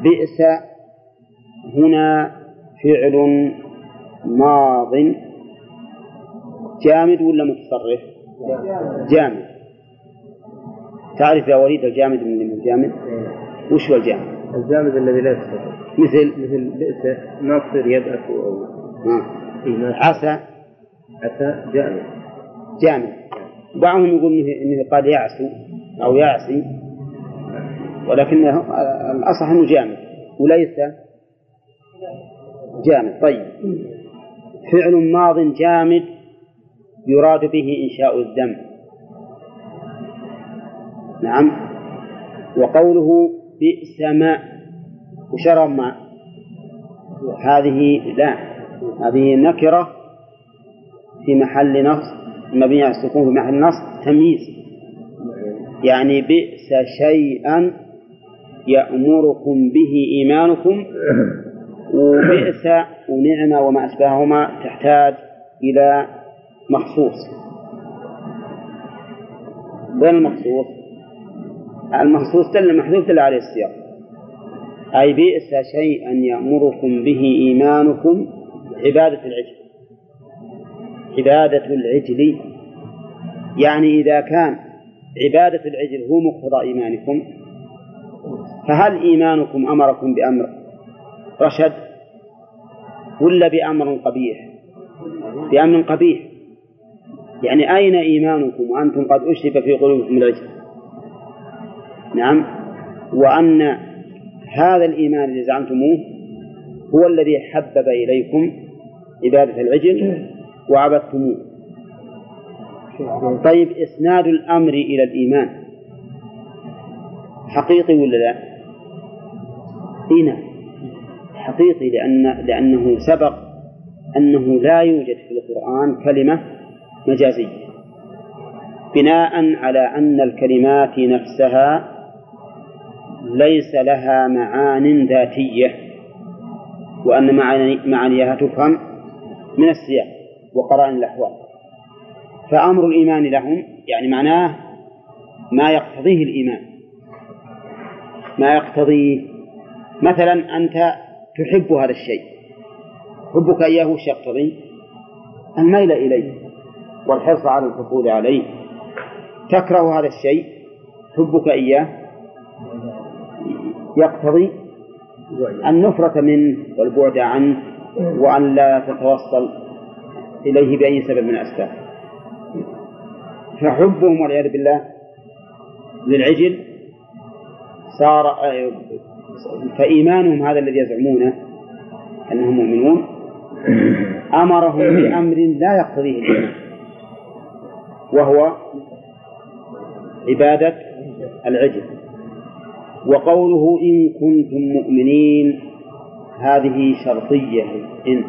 بئس هنا فعل ماض جامد ولا متصرف؟ جامد. تعرف يا وليد الجامد من الجامد؟ وش هو الجامد؟ الجامد الذي لا يتصرف. مثل؟ مثل بئس ما تصير يبأس أو آه. إي ما عسى. عسى جامد. جامد. بعضهم يقول إنه, إنه قد يعسو أو يعصي ولكنه الأصح أنه جامد وليس؟ جامد. طيب. فعل ماض جامد يراد به إنشاء الذنب نعم. وقوله بئس ما وشرب ما هذه لا. هذه نكرة في محل نص مبني على السكون في محل نص تمييز. يعني بئس شيئا يأمركم به إيمانكم وبئس ونعمة وما أشبههما تحتاج إلى مخصوص. وين المخصوص؟ المخصوص دل المحذوف دل عليه السياق. أي بئس شيئا يأمركم به إيمانكم عبادة العجل. عبادة العجل. يعني إذا كان عبادة العجل هو مقتضى إيمانكم فهل إيمانكم أمركم بأمر رشد ولا بأمر قبيح؟ بأمر قبيح. يعني أين إيمانكم وأنتم قد أشرف في قلوبكم العجل نعم. وأن هذا الإيمان الذي زعمتموه هو الذي حبب إليكم عبادة العجل وعبدتموه. طيب إسناد الأمر إلى الإيمان حقيقي ولا لا؟ إي نعم. حقيقي لأن لأنه سبق أنه لا يوجد في القرآن كلمة مجازية بناء على أن الكلمات نفسها ليس لها معان ذاتية وأن معانيها تفهم من السياق وقرائن الأحوال. فأمر الإيمان لهم يعني معناه ما يقتضيه الإيمان. ما يقتضيه مثلا أنت تحب هذا الشيء. حبك إياه يقتضي؟ الميل إليه والحرص على الحصول عليه. تكره هذا الشيء. حبك إياه يقتضي النفرة منه والبعد عنه وأن لا تتوصل إليه بأي سبب من الأسباب. فحبهم والعياذ بالله للعجل صار فإيمانهم هذا الذي يزعمونه أنهم مؤمنون أمرهم بأمر لا يقتضيه الإيمان وهو عبادة العجل. وقوله إن كنتم مؤمنين هذه شرطية إن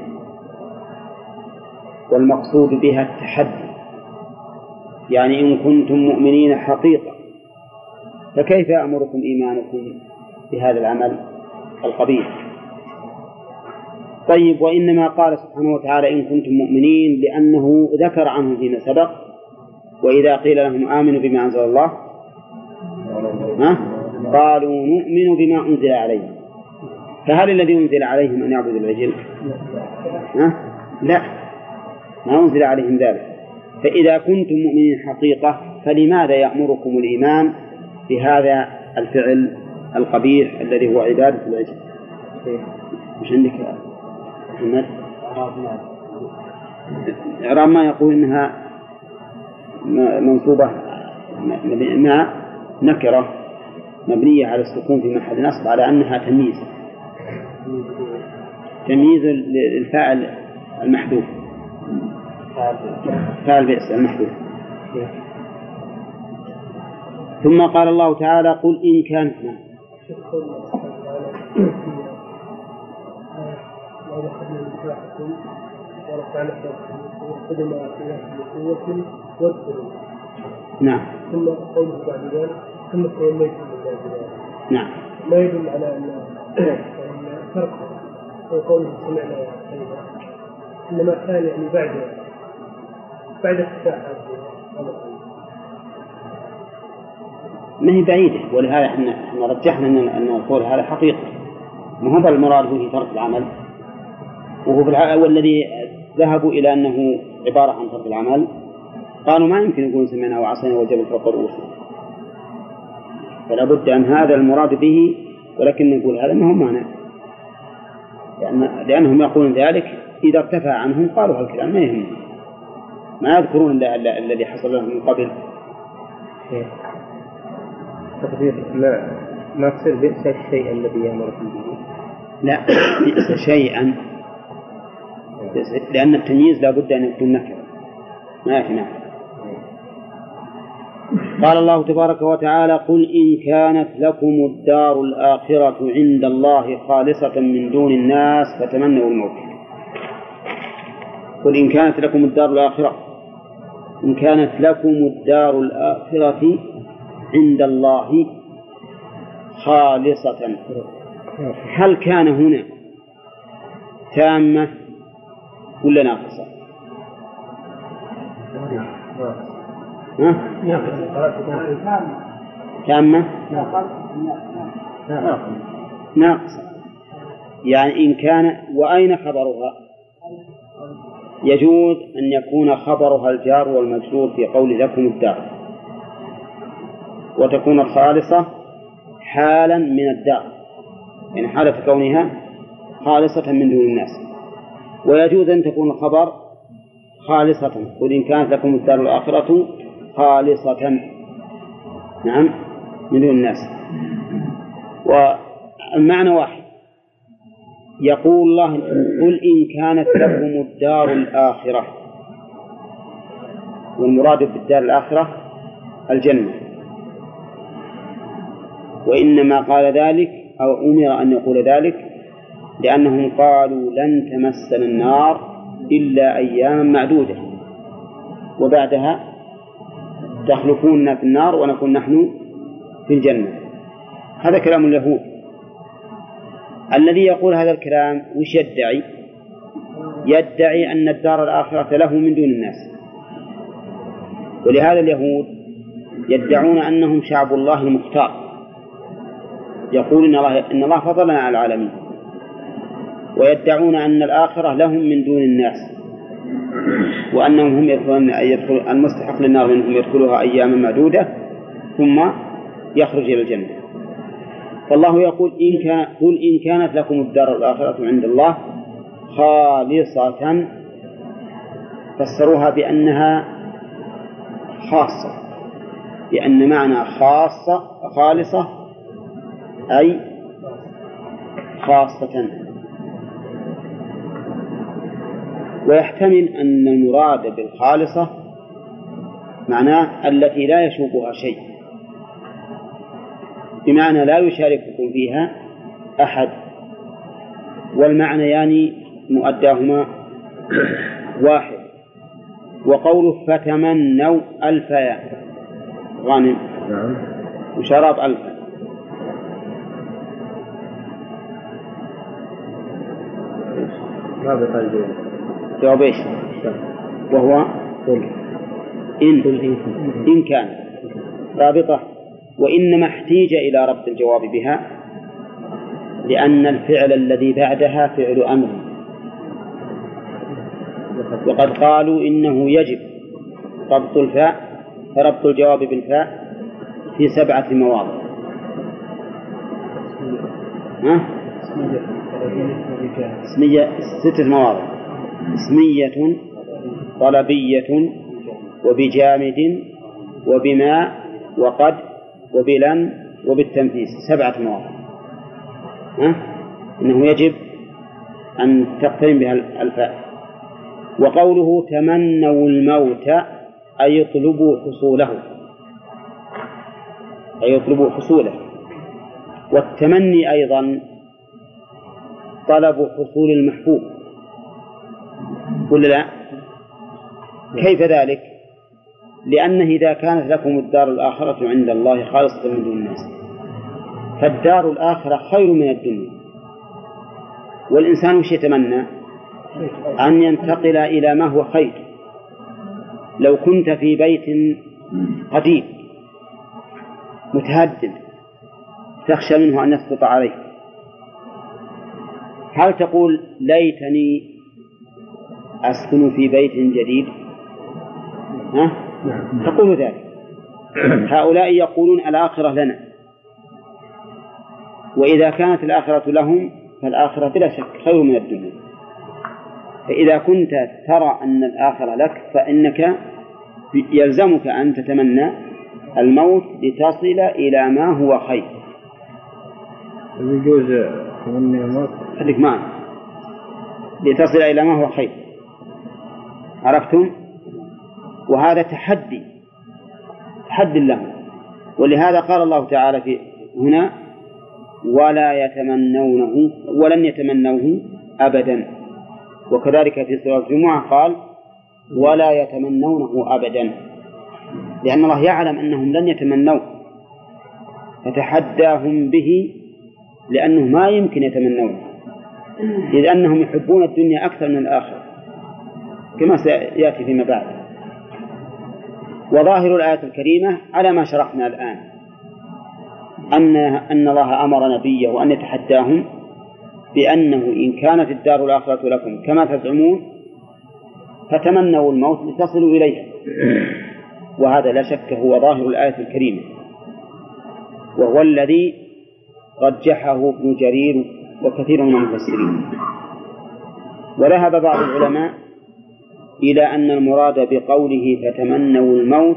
والمقصود بها التحدي. يعني إن كنتم مؤمنين حقيقة فكيف يأمركم إيمانكم؟ بهذا العمل القبيح طيب وإنما قال سبحانه وتعالى إن كنتم مؤمنين لأنه ذكر عنهم فيما سبق وإذا قيل لهم آمنوا بما أنزل الله ها؟ قالوا نؤمن بما أنزل عليهم فهل الذي أنزل عليهم أن يعبدوا العجل؟ ها؟ لا ما أنزل عليهم ذلك فإذا كنتم مؤمنين حقيقة فلماذا يأمركم الإيمان بهذا الفعل القبيح الذي هو عبادة العجل؟ مش عندك محمد؟ إعراب ما يقول إنها منصوبة مع نكرة مبنية على السكون في محل نصب على أنها تمييز تمييز للفاعل المحذوف فاعل بئس المحذوف ثم قال الله تعالى قل إن كان نعم بقوة واذكروا نعم. ثم قوله بعد ذلك ثم توليتم من بعد ذلك. نعم. ما يدل على أن فرق وقوله سمعنا وعصينا إنما كان يعني بعد بعد افتتاح هذا ما هي بعيدة. ولهذا إحنا إحنا رجحنا ان إن القول هذا حقيقة. ما هو المراد به ترك العمل؟ وهو في والذي ذهبوا إلى أنه عبارة عن ترك العمل. قالوا ما يمكن يقول سمعنا وعصينا والجبل فوق رؤوسنا فلا بد أن هذا المراد به ولكن نقول هذا ما هو مانع. لأن لأنهم يقولون ذلك إذا ارتفع عنهم قالوا هالكلام ما يهمهم ما يذكرون الذي حصل لهم من قبل. تقدير ما ما تصير بئس الشيء الذي يأمركم به. لا بئس شيئا. لأن التمييز لا بد أن يكون نكرة ما يأتي نكرة قال الله تبارك وتعالى قل إن كانت لكم الدار الآخرة عند الله خالصة من دون الناس فتمنوا الموت. قل إن كانت لكم الدار الآخرة. إن كانت لكم الدار الآخرة عند الله خالصة هل كان هنا تامة ولا ناقصة؟ تامة؟ ناقصة يعني إن كان وأين خبرها؟ يجوز أن يكون خبرها الجار والمجرور في قول لكم الدار وتكون الخالصة حالا من الدار. يعني حالة كونها خالصة من دون الناس. ويجوز أن تكون الخبر خالصة قل إن كانت لكم الدار الآخرة خالصة. نعم من دون الناس. والمعنى واحد. يقول الله قل إن كانت لكم الدار الآخرة. والمراد بالدار الآخرة الجنة. وإنما قال ذلك أو أمر أن يقول ذلك لأنهم قالوا لن تمسنا النار إلا أياما معدودة. وبعدها تخلفوننا في النار ونكون نحن في الجنة. هذا كلام اليهود. الذي يقول هذا الكلام وش يدعي؟ يدعي أن الدار الآخرة له من دون الناس. ولهذا اليهود يدعون أنهم شعب الله المختار. يقول إن الله إن الله فضلنا على العالمين. ويدعون أن الآخرة لهم من دون الناس. وأنهم هم يدخلون يدخل المستحق للنار منهم يدخلها أياما معدودة ثم يخرج إلى الجنة. فالله يقول إن كان قل إن كانت لكم الدار الآخرة عند الله خالصة. فسروها بأنها خاصة. لأن معنى خاصة خالصة أي خاصة. ويحتمل أن المراد بالخالصة معناه التي لا يشوبها شيء بمعنى لا يشارككم فيها أحد والمعنى يعني مؤداهما واحد. وقوله فتمنوا ألفا غانم. نعم. وشراب ألفا بقى الجواب جواب إيش؟ وهو قل. إن. إن كان. رابطة. وإنما احتيج إلى ربط الجواب بها لأن الفعل الذي بعدها فعل أمر. وقد قالوا إنه يجب ربط الفاء ربط الجواب بالفاء في سبعة مواضع. ها؟ اسمية ستة مواضع. اسمية طلبية وبجامد وبما وقد وبلن وبالتنفيس. سبعة مواضع. ها؟ إنه يجب أن تقترن بها الفاء. وقوله تمنوا الموت أي اطلبوا حصوله. أي اطلبوا حصوله. والتمني أيضا طلب حصول المحبوب ولا لا؟ كيف ذلك؟ لأنه إذا كانت لكم الدار الآخرة عند الله خالصة من دون الناس فالدار الآخرة خير من الدنيا والإنسان وش يتمنى؟ أن ينتقل إلى ما هو خير لو كنت في بيت قديم متهدم تخشى منه أن يسقط عليك هل تقول ليتني أسكن في بيت جديد؟ ها؟ تقول ذلك. هؤلاء يقولون الآخرة لنا. وإذا كانت الآخرة لهم فالآخرة بلا شك خير من الدنيا. فإذا كنت ترى أن الآخرة لك فإنك يلزمك أن تتمنى الموت لتصل إلى ما هو خير. يجوز تمني الموت خليك لتصل إلى ما هو خير. عرفتم؟ وهذا تحدي. تحدي لهم. ولهذا قال الله تعالى في هنا ولا يتمنونه ولن يتمنوه أبدا. وكذلك في سورة الجمعة قال ولا يتمنونه أبدا. لأن الله يعلم أنهم لن يتمنوه. فتحداهم به لأنه ما يمكن يتمنونه إذ أنهم يحبون الدنيا أكثر من الآخرة كما سيأتي فيما بعد. وظاهر الآية الكريمة على ما شرحنا الآن أن أن الله أمر نبيه أن يتحداهم بأنه إن كانت الدار الآخرة لكم كما تزعمون فتمنوا الموت لتصلوا إليها. وهذا لا شك هو ظاهر الآية الكريمة. وهو الذي رجحه ابن جرير وكثير من المفسرين. وذهب بعض العلماء إلى أن المراد بقوله فتمنوا الموت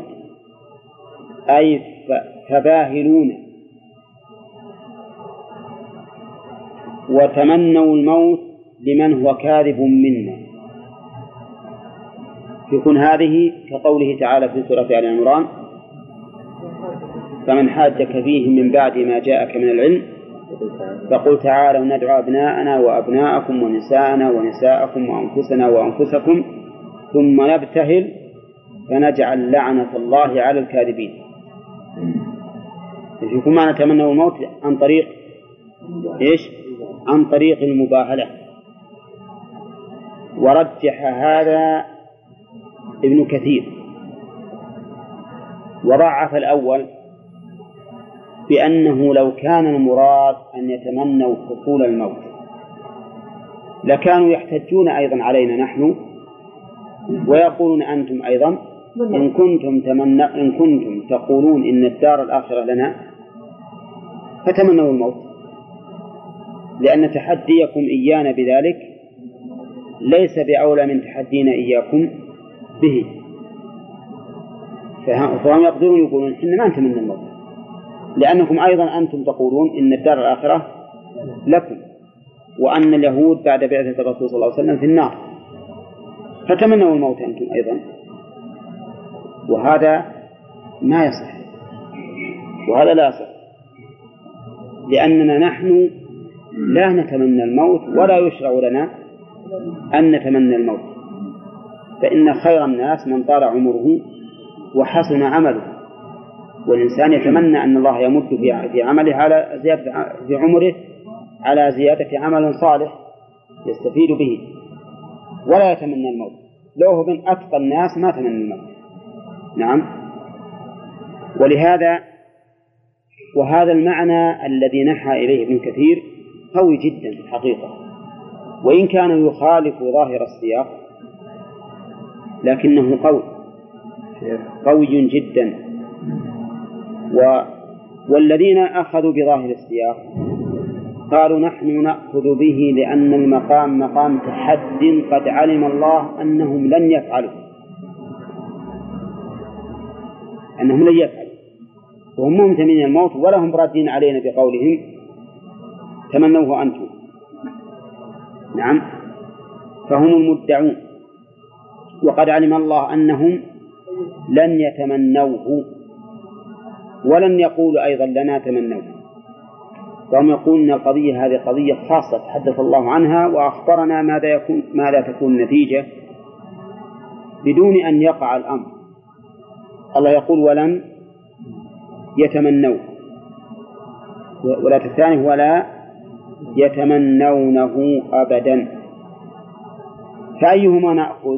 أي فباهلون وتمنوا الموت لمن هو كاذب منا. يكون هذه كقوله تعالى في سورة آل عمران فمن حاجك فيه من بعد ما جاءك من العلم فقل تعالوا ندعو أبناءنا وأبناءكم ونساءنا ونساءكم وأنفسنا وأنفسكم ثم نبتهل فنجعل لعنة الله على الكاذبين. يكون ما نتمنى الموت عن طريق إيش؟ عن طريق المباهلة. ورجح هذا ابن كثير. وضعف الأول بأنه لو كان المراد أن يتمنوا حصول الموت. لكانوا يحتجون أيضا علينا نحن ويقولون أنتم أيضا إن كنتم تمنى إن كنتم تقولون إن الدار الآخرة لنا فتمنوا الموت. لأن تحديكم إيانا بذلك ليس بأولى من تحدينا إياكم به. فهم يقدرون يقولون إن ما نتمنى الموت. لأنكم أيضا أنتم تقولون إن الدار الآخرة لكم وأن اليهود بعد بعثة الرسول صلى الله عليه وسلم في النار. فتمنوا الموت أنتم أيضا. وهذا ما يصح. وهذا لا يصح. لأننا نحن لا نتمنى الموت ولا يشرع لنا أن نتمنى الموت. فإن خير الناس من طال عمره وحسن عمله. والإنسان يتمنى أن الله يمد في عمله على زيادة في عمره على زيادة عمل صالح يستفيد به. ولا يتمنى الموت. لو هو من أتقى الناس ما تمنى الموت. نعم. ولهذا وهذا المعنى الذي نحى إليه ابن كثير قوي جدا في الحقيقة. وإن كان يخالف ظاهر السياق لكنه قوي. قوي جدا. و والذين أخذوا بظاهر السياق قالوا نحن نأخذ به لأن المقام مقام تحد قد علم الله أنهم لن يفعلوا. أنهم لن يفعلوا. وهم مهتمين الموت ولا هم رادين علينا بقولهم. تمنوه أنتم. نعم. فهم المدعون. وقد علم الله أنهم لن يتمنوه. ولن يقولوا أيضا لنا تمنوه فهم يقولون القضية هذه قضية خاصة تحدث الله عنها وأخبرنا ماذا يكون ماذا تكون النتيجة. بدون أن يقع الأمر. الله يقول ولن يتمنوه ولا الثاني ولا يتمنونه أبدا. فأيهما نأخذ؟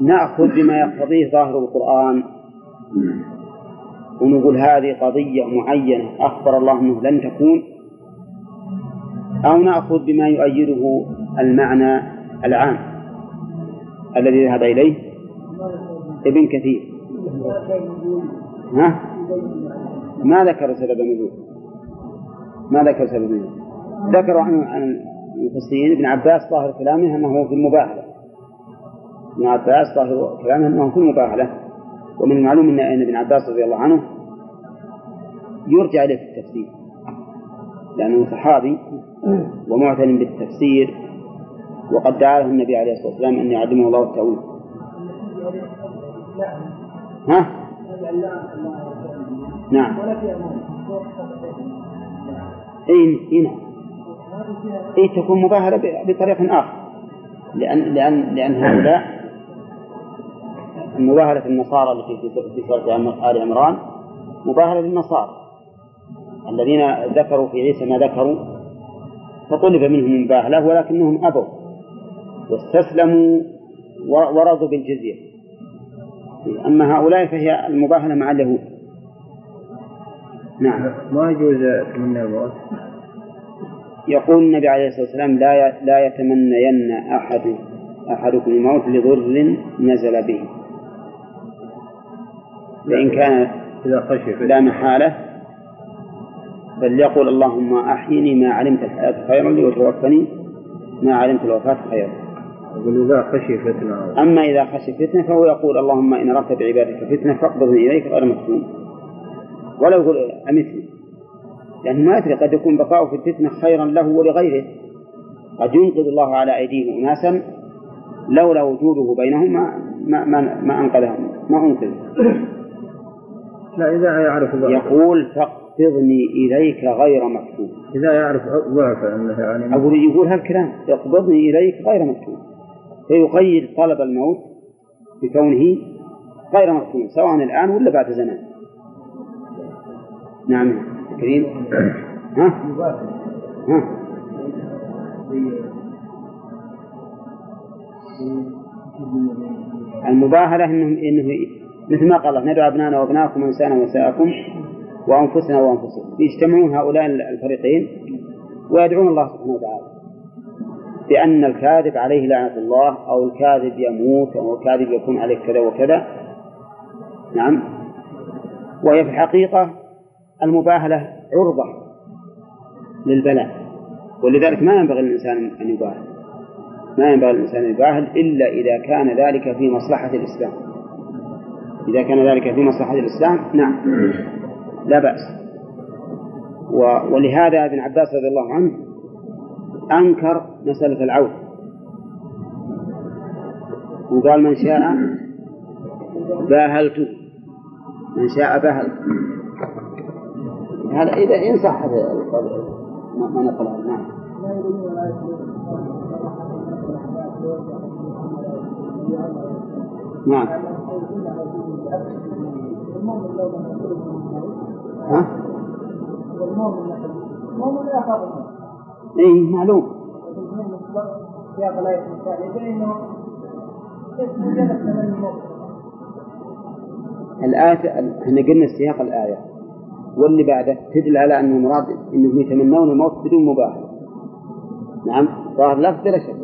نأخذ بما يقتضيه ظاهر القرآن. ونقول هذه قضية معينة أخبر الله أنه لن تكون أو نأخذ بما يؤيده المعنى العام الذي ذهب إليه ابن كثير. ها؟ ما ذكر سبب النزول؟ ما ذكر سبب النزول؟ ذكروا عن المفسرين ابن عباس ظاهر كلامه أنه في المباهلة ابن عباس ظاهر كلامه أنه في المباهلة ومن المعلوم أن ابن عباس رضي الله عنه يرجع إليه في التفسير. لأنه صحابي ومعتن بالتفسير وقد دعاه النبي عليه الصلاة والسلام أن يعلمه الله التأويل. ها؟ نعم. اي اي نعم. اي تكون مباهلة بطريق آخر. لأن لأن لأن هؤلاء مباهلة النصارى التي في سورة آل عمران مباهلة للنصارى الذين ذكروا في عيسى ما ذكروا فطلب منهم المباهلة ولكنهم أبوا واستسلموا ورضوا بالجزية. أما هؤلاء فهي المباهلة مع اليهود. نعم. ما يجوز تمنى الموت يقول النبي عليه الصلاة والسلام لا لا يتمنين أحد أحدكم الموت لضر نزل به. فإن كان إذا خشي لا محالة فليقول اللهم أحيني ما علمت الحياة خيرا لي وتوفني ما علمت الوفاة خيرا. يقول إذا خشي فتنة. أما إذا خشي فتنة فهو يقول اللهم إن أردت بعبادك فتنة فاقبضني إليك غير مفتون. ولا يقول أمتني لأنه ما يدري قد يكون بقاؤه في الفتنة خيرا له ولغيره. قد ينقذ الله على أيديهم أناسا لولا وجوده بينهم ما ما ما, ما أنقذهم ما أنقذ لا إذا يعرف ضعف يقول فاقبضني إليك غير مفتون إذا يعرف ضعف أنه يعني أقول يقول هالكلام اقبضني إليك غير مفتون فيقيد طلب الموت بكونه غير مفتون سواء الآن ولا بعد زمان. نعم كريم. ها؟ ها؟ المباهلة إنه إنه مثل ما قال الله ندعو أبناءنا وأبناءكم ونساءنا ونساءكم وأنفسنا وأنفسكم. يجتمعون هؤلاء الفريقين ويدعون الله سبحانه وتعالى بأن الكاذب عليه لعنة الله أو الكاذب يموت أو الكاذب يكون عليه كذا وكذا. نعم. وهي في الحقيقة المباهلة عرضة للبلاء ولذلك ما ينبغي للإنسان أن يباهل. ما ينبغي للإنسان أن يباهل إلا إذا كان ذلك في مصلحة الإسلام. إذا كان ذلك في مصلحة الإسلام نعم. لا بأس. ولهذا ابن عباس رضي الله عنه أنكر مسألة العود وقال من شاء باهلته من شاء باهل هذا إذا إن صح هذا القول. ما ما نقل عنه. نعم. نعم. ها؟ اي معلوم. سياق الآية الآية إحنا قلنا سياق الآية. واللي بعده تدل على أن المراد أنهم يتمنون الموت بدون مباح. نعم ظاهر لفظ بلا شك.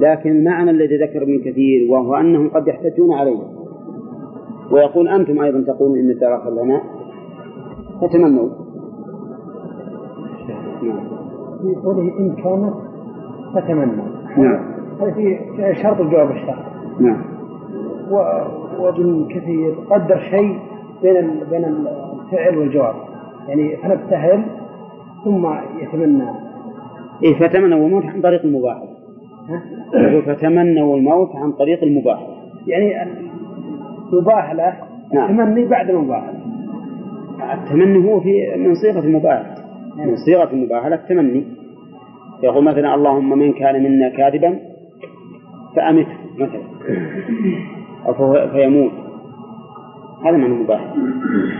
لكن المعنى الذي ذكر ابن كثير وهو أنهم قد يحتجون عليه. ويقول أنتم أيضا تقولون إن الدار آخر لنا. فتمنوا. نعم في قوله إن كانت فتمنى نعم. هذا في شرط الجواب الشرط نعم. وابن كثير. قدر شيء بين. بين الفعل والجواب. يعني فنبتهل ثم يتمنى. إيه فتمنوا الموت عن طريق المباح؟ يقول فتمنوا الموت عن طريق المباح يعني يباح له نعم. التمني بعد المباح التمني هو في من صيغة المباح من صيغة المباحة التمني يقول مثلا اللهم من كان منا كاذبا فأمته مثلا أو فيموت هذا معنى المباح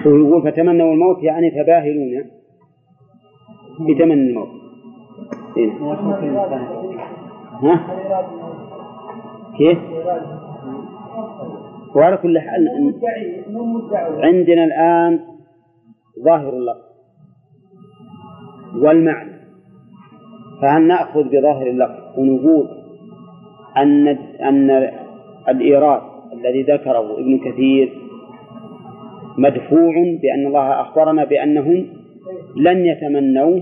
هو يقول فتمنوا الموت يعني فباهلون بتمني الموت إيه. ها؟ كيف؟ وعلى كل حال عندنا الآن ظاهر اللفظ والمعنى. فهل نأخذ بظاهر اللفظ ونقول أن أن الإيراد الذي ذكره ابن كثير مدفوع بأن الله أخبرنا بأنهم لن يتمنوا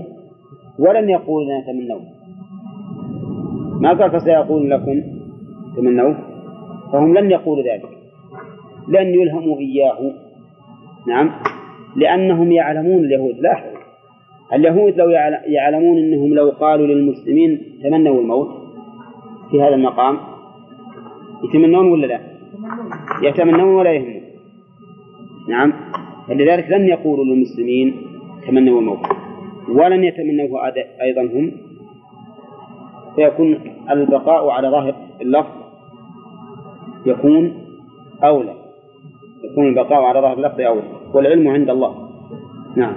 ولن يقول لن يتمنوا ما قال فسيقول لكم تمنوا فهم لن يقولوا ذلك. لن يلهموا إياه. نعم. لأنهم يعلمون اليهود. لا اليهود لو يعل- يعلمون أنهم لو قالوا للمسلمين تمنوا الموت في هذا المقام. يتمنون ولا لا؟ يتمنون ولا يهمون. نعم. فلذلك لن يقولوا للمسلمين تمنوا الموت. ولن يتمنوه أيضا هم. فيكون البقاء على ظاهر اللفظ يكون أولى. يكون البقاء على ظاهر اللفظ أولى والعلم عند الله. نعم.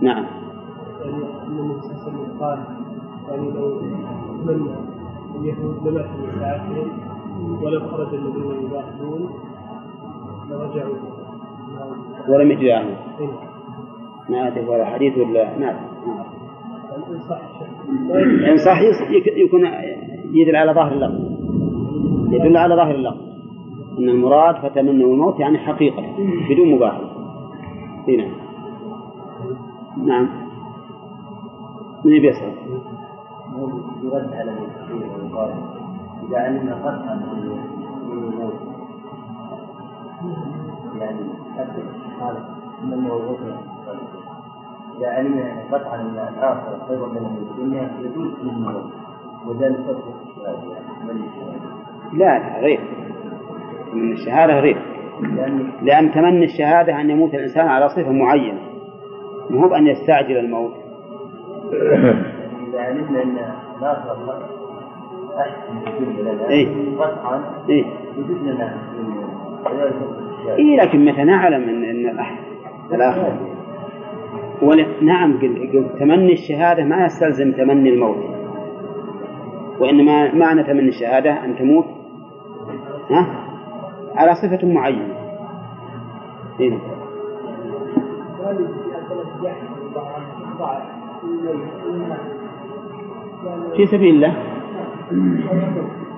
نعم. يعني أن النبي صلى الله عليه وسلم قال يعني لو تمنى اليهود لمات من ساعتهم ولو خرج الذين يباحثون لرجعوا ولم يجد عنه هنا ما أدري ولا حديث ولا ما أدري. يعني إن صح الشك إن صح يكون يدل على ظاهر اللفظ. يدل على ظاهر اللفظ. أن المراد فتمنوا الموت يعني حقيقة بدون مباحثة إي نعم. نعم. من يبي يسأل؟ يرد على ويقال إذا علمنا قطعا من الموت يعني أسف هذا من الركن إذا علمنا قطعا أن الآخر خير من الدنيا يجوز من الموت. وذلك الشهادة يعني لا لا غير. من الشهادة غير. لأن تمني الشهادة أن يموت الإنسان على صفة معينة. مو بأن يستعجل الموت. إذا علمنا أن الآخر أحسن في الدنيا لنا إيه. قطعا إيه لنا إيه لكن متى نعلم أن أن الآخر؟ ولا نعم قل- قل تمني الشهادة ما يستلزم تمني الموت. وإنما معنى تمني الشهادة أن تموت ها؟ على صفة معينة. إيه؟ في سبيل الله.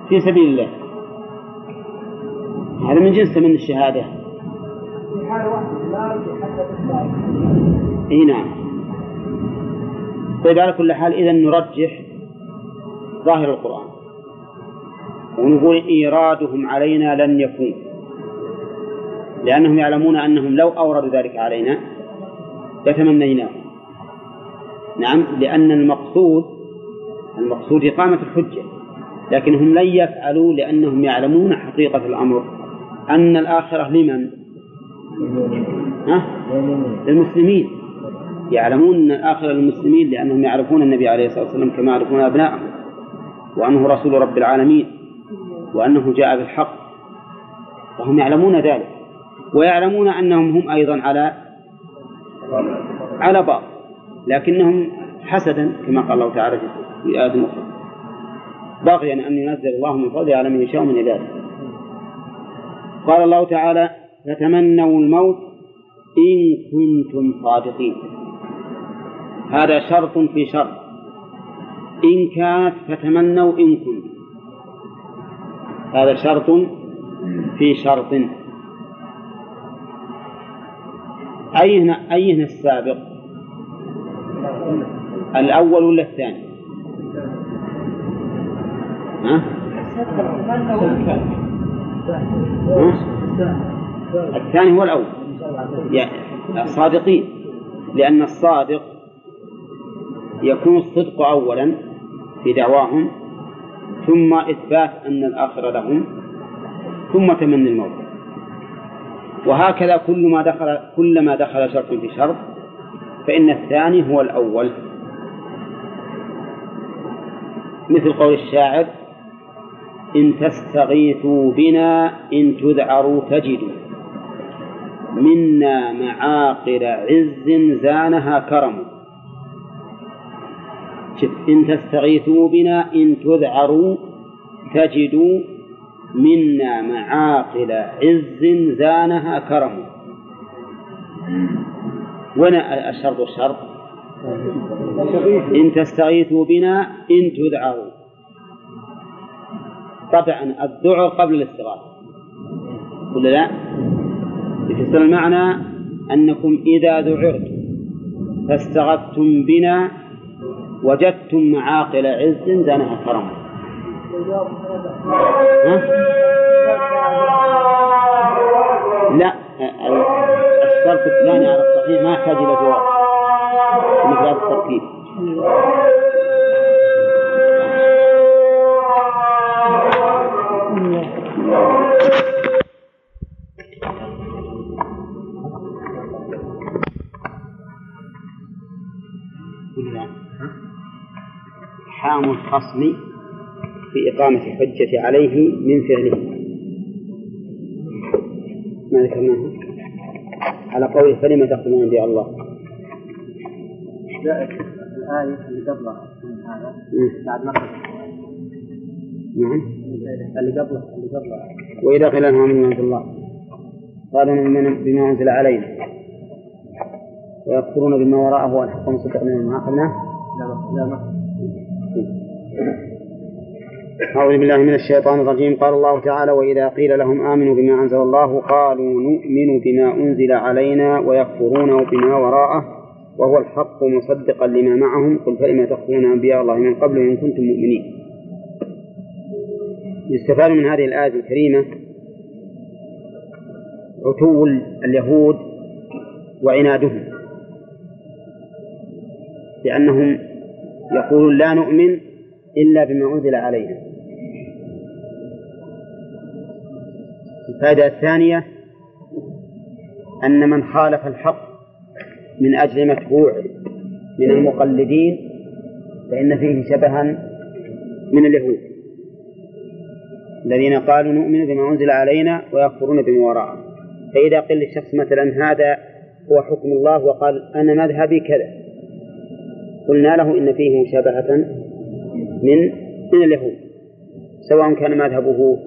في سبيل الله. هذا من جنس تمني الشهادة. إي نعم. طيب على كل حال اذا نرجح ظاهر القرآن. ونقول إيرادهم علينا لن يكون. لأنهم يعلمون أنهم لو أوردوا ذلك علينا لتمنيناه. نعم لأن المقصود المقصود إقامة الحجة. لكنهم لن يفعلوا لأنهم يعلمون حقيقة الأمر. أن الآخرة لمن؟ ها؟ للمسلمين. يعلمون أن الآخرة للمسلمين لأنهم يعرفون النبي عليه الصلاة والسلام كما يعرفون أبنائهم وأنه رسول رب العالمين وأنه جاء بالحق. وهم يعلمون ذلك. ويعلمون أنهم هم أيضا على على بعض لكنهم حسدا كما قال الله تعالى في آية أخرى. بغيا أن ينزل الله من فضله على من يشاء من عباده قال الله تعالى فتمنوا الموت إن كنتم صادقين. هذا شرط في شرط. إن كانت فتمنوا إن كنتم هذا شرط في شرط أين أين السابق؟ الأول ولا الثاني؟ ها؟ الثاني هو الأول يعني صادقين لأن الصادق يكون الصدق أولا في دعواهم ثم إثبات أن الآخرة لهم ثم تمني الموت. وهكذا كل ما دخل كلما دخل شرط في شرط فإن الثاني هو الأول. مثل قول الشاعر إن تستغيثوا بنا إن تذعروا تجدوا. منا معاقل عز زانها كرم. إن تستغيثوا بنا إن تذعروا تجدوا منا معاقل عز زانها كرم. وين الشرط الشرط إن تستغيثوا بنا إن تذعروا. طبعا الذعر قبل الاستغاثة. ولا لا؟ يفسر المعنى أنكم إذا ذعرتم فاستغثتم بنا وجدتم معاقل عز زانها كرم لا الشرط الثاني على الصحيح ما يحتاج إلى جواب. مثل هذا التركيب. إقحام الخصم في إقامة الحجة عليه من فعله. ما ذكرناه على قول فلم تقتلون أنبياء الله. الآية اللي قبلها. هذا بعد ما نعم. اللي قبله اللي قبلها. وإذا قيل لهم آمنوا بما الله. قالوا بما أنزل علينا. ويكفرون بما وراءه والحق مصدق مما أخذناه. لا لا أعوذ بالله من الشيطان الرجيم. قال الله تعالى وإذا قيل لهم آمنوا بما أنزل الله قالوا نؤمن بما أنزل علينا ويكفرون بما وراءه وهو الحق مصدقا لما معهم. قل فلم تقتلون أنبياء الله من قبل إن كنتم مؤمنين. يستفاد من هذه الآية الكريمة عتو اليهود وعنادهم لأنهم يقولون لا نؤمن إلا بما أنزل علينا. الفائدة الثانية أن من خالف الحق من أجل متبوع من المقلدين فإن فيه شبها من اليهود الذين قالوا نؤمن بما أنزل علينا ويكفرون بما وراءه. فإذا قيل للشخص مثلا هذا هو حكم الله وقال أنا مذهبي كذا قلنا له إن فيه مشابهة من من اليهود سواء كان مذهبه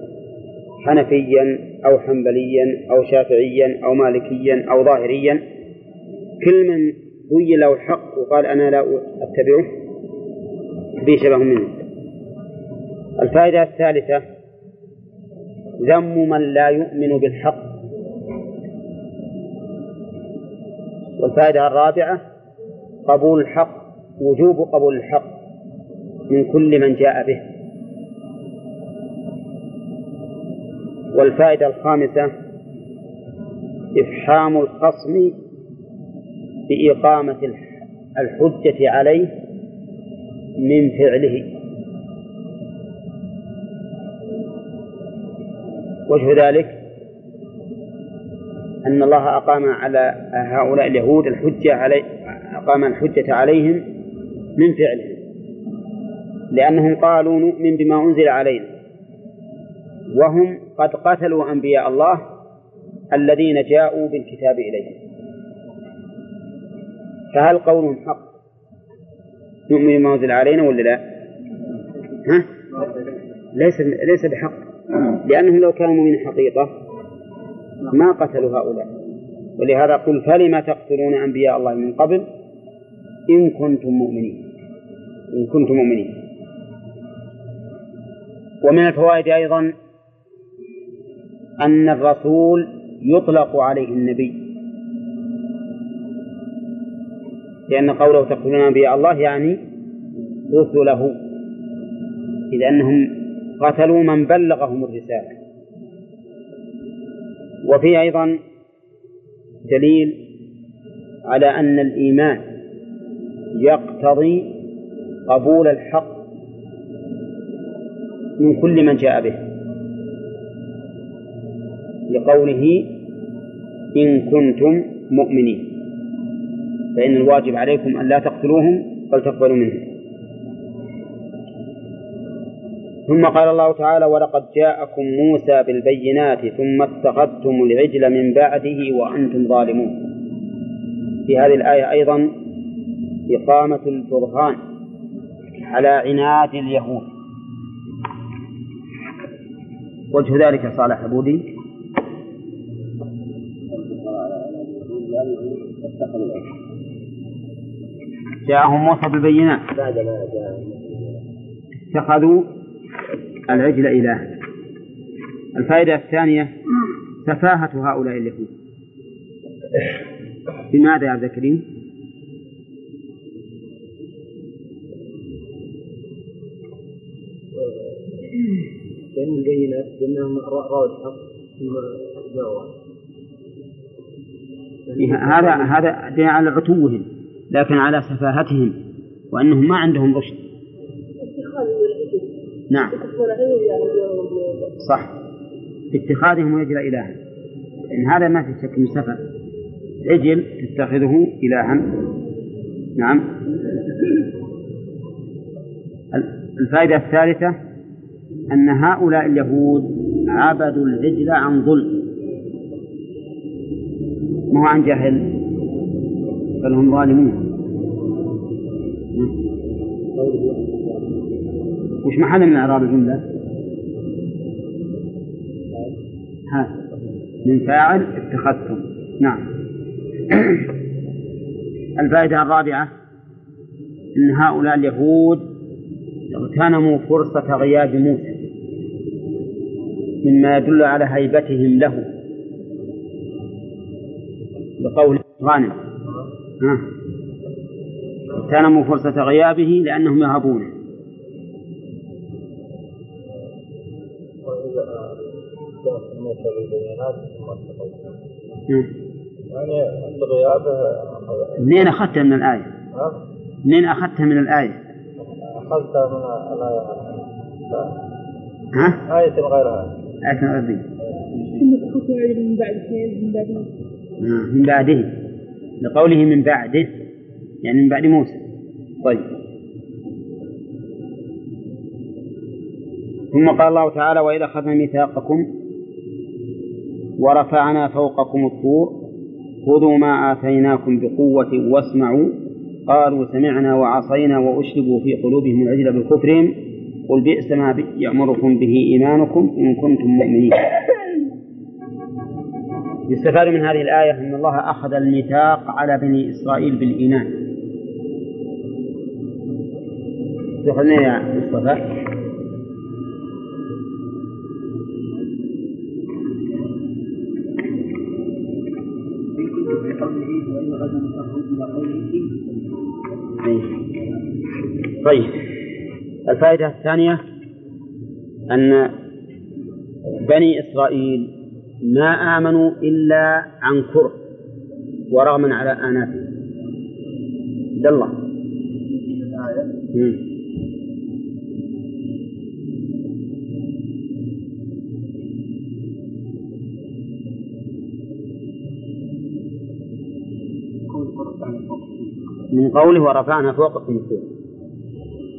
حنفيا أو حنبليا أو شافعيا أو مالكيا أو ظاهريا. كل من بين له الحق وقال أنا لا أتبعه فيه شبه منه. الفائدة الثالثة ذم من لا يؤمن بالحق. والفائدة الرابعة قبول الحق وجوب قبول الحق. من كل من جاء به. والفائدة الخامسة إفحام الخصم بإقامة الحجة عليه من فعله. وجه ذلك أن الله أقام على هؤلاء اليهود الحجة علي أقام الحجة عليهم من فعلهم. لأنهم قالوا نؤمن بما أنزل علينا. وهم قد قتلوا أنبياء الله الذين جاءوا بالكتاب إليهم. فهل قولهم حق نؤمن بما أنزل علينا ولا لا؟ ها؟ ليس ليس بحق. لأنهم لو كانوا من حقيقة ما قتلوا هؤلاء. ولهذا قل فلم تقتلون أنبياء الله من قبل إن كنتم مؤمنين؟ إن كنتم مؤمنين. ومن الفوائد أيضا أن الرسول يطلق عليه النبي. لأن قوله تقتلون أنبياء الله يعني رسله. إذ أنهم قتلوا من بلغهم الرسالة. وفي أيضا دليل على أن الإيمان يقتضي قبول الحق من كل من جاء به. لقوله إن كنتم مؤمنين. فإن الواجب عليكم أن لا تقتلوهم بل تقبلوا منهم. ثم قال الله تعالى ولقد جاءكم موسى بالبينات ثم اتخذتم العجل من بعده وأنتم ظالمون. في هذه الآية أيضا إقامة البرهان على عناد اليهود. وجه ذلك صالح بودي جاءهم موسى بالبينات. اتخذوا العجل إلها. الفائدة الثانية سفاهة هؤلاء اليهود بماذا يا عبد الكريم؟ لأن البينات بأنهم رأوا الحق ثم جاءوا هذا هذا دليل على عتوهم لكن على سفاهتهم وأنهم ما عندهم رشد. نعم. صح. باتخاذهم العجل إلها إن هذا ما في شك من سفه. العجل تتخذه إلها. نعم. الفائدة الثالثة أن هؤلاء اليهود عبدوا العجل عن ظلم. ما هو عن جهل؟ بل هم ظالمون. وش محل من إعراب الجملة؟ ها من فاعل اتخذتم. نعم. الفائدة الرابعة أن هؤلاء اليهود اغتنموا فرصة غياب موسى مما يدل على هيبتهم له. بقول غانم. اغتنموا فرصة غيابه لأنهم يهابونه يعني عند غيابه منين أخذتها من الآية؟ منين أخذتها من الآية؟ أخذتها من الآية ها؟ آية غيرها آية العجل من بعد من بعد من بعده. لقوله من بعده. يعني من بعد موسى. طيب. ثم قال الله تعالى وإذا أخذنا ميثاقكم ورفعنا فوقكم الطور خذوا ما آتيناكم بقوة واسمعوا. قالوا سمعنا وعصينا وأشربوا في قلوبهم العجل بكفرهم قل بئس ما يأمركم به إيمانكم إن كنتم مؤمنين. يستفاد من هذه الآية أن الله أخذ الميثاق على بني إسرائيل بالإيمان. يا مصطفى. طيب. الفائدة الثانية أن بني إسرائيل ما آمنوا إلا عن كره ورغما على آناتهم. عبد الله من قوله ورفعنا فوقكم الطور.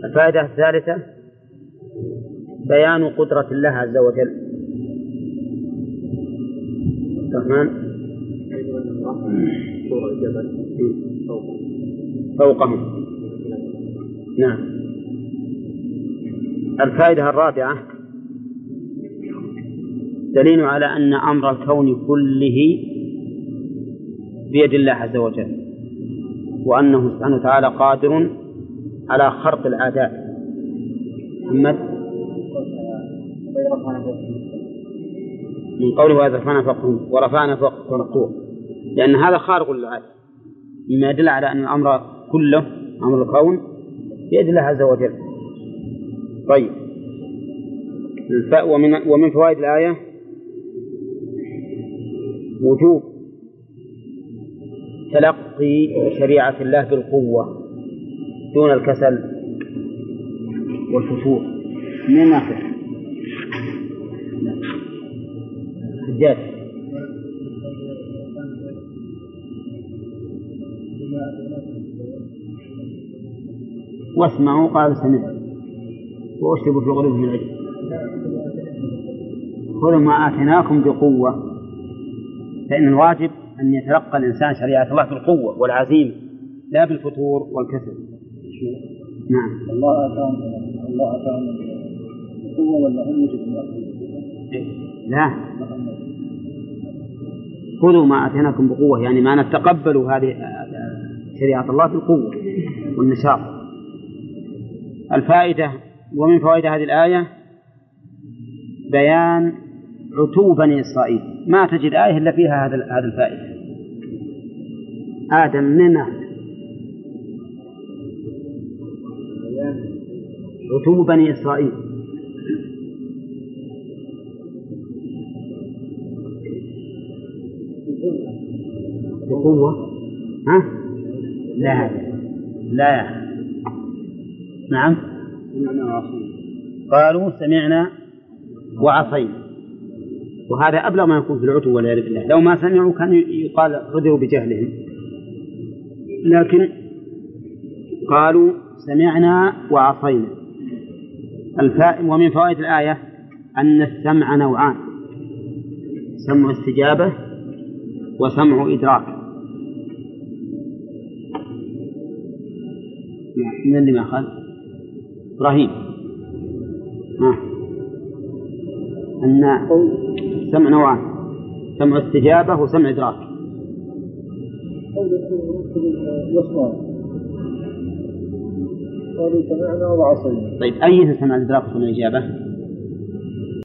الفائدة الثالثة بيان قدرة الله عز وجل. الرحمن فوقهم. نعم. الفائدة الرابعة دليل على أن أمر الكون كله بيد الله عز وجل وأنه سبحانه وتعالى قادر على خرق العادات محمد من قوله ورفعنا فوقهم ورفعنا فوقهم الطور لأن هذا خارق للعادة. مما يدل على أن الأمر كله أمر الكون بيد الله عز وجل. طيب. ومن ومن فوائد الآية وجوب تلقي شريعة الله بالقوة. دون الكسل والفتور من ناحية حجاج واسمعوا قال سمعت. وأشربوا في غلوبهم العجل. خذوا ما آتيناكم بقوة. فإن الواجب أن يتلقى الإنسان شريعة الله بالقوة والعزيمة لا بالفتور والكسل. نعم. الله أتاهم الله اتاهم قوه ولا هم يجدون لا. خذوا ما آتيناكم بقوة يعني ما نتقبل هذه شريعة الله بالقوة والنشاط. الفائدة ومن فوائد هذه الآية؟ بيان عتو بني إسرائيل. ما تجد آية إلا فيها هذا هذه الفائدة. آدم من عتو بني إسرائيل. بقوة؟ ها؟ لا. لا. نعم. قالوا سمعنا وعصينا. وهذا أبلغ ما يكون في العتو والعياذ بالله. لو ما سمعوا كان يقال عذروا بجهلهم. لكن قالوا سمعنا وعصينا. الفاء ومن فوائد الآية أن السمع نوعان. سمع استجابة وسمع إدراك. من اللي ما أخذ؟ إبراهيم. أن السمع نوعان. سمع استجابة وسمع إدراك. قالوا سمعنا وعصينا طيب أي سمع الإدراك وسمع الإجابة؟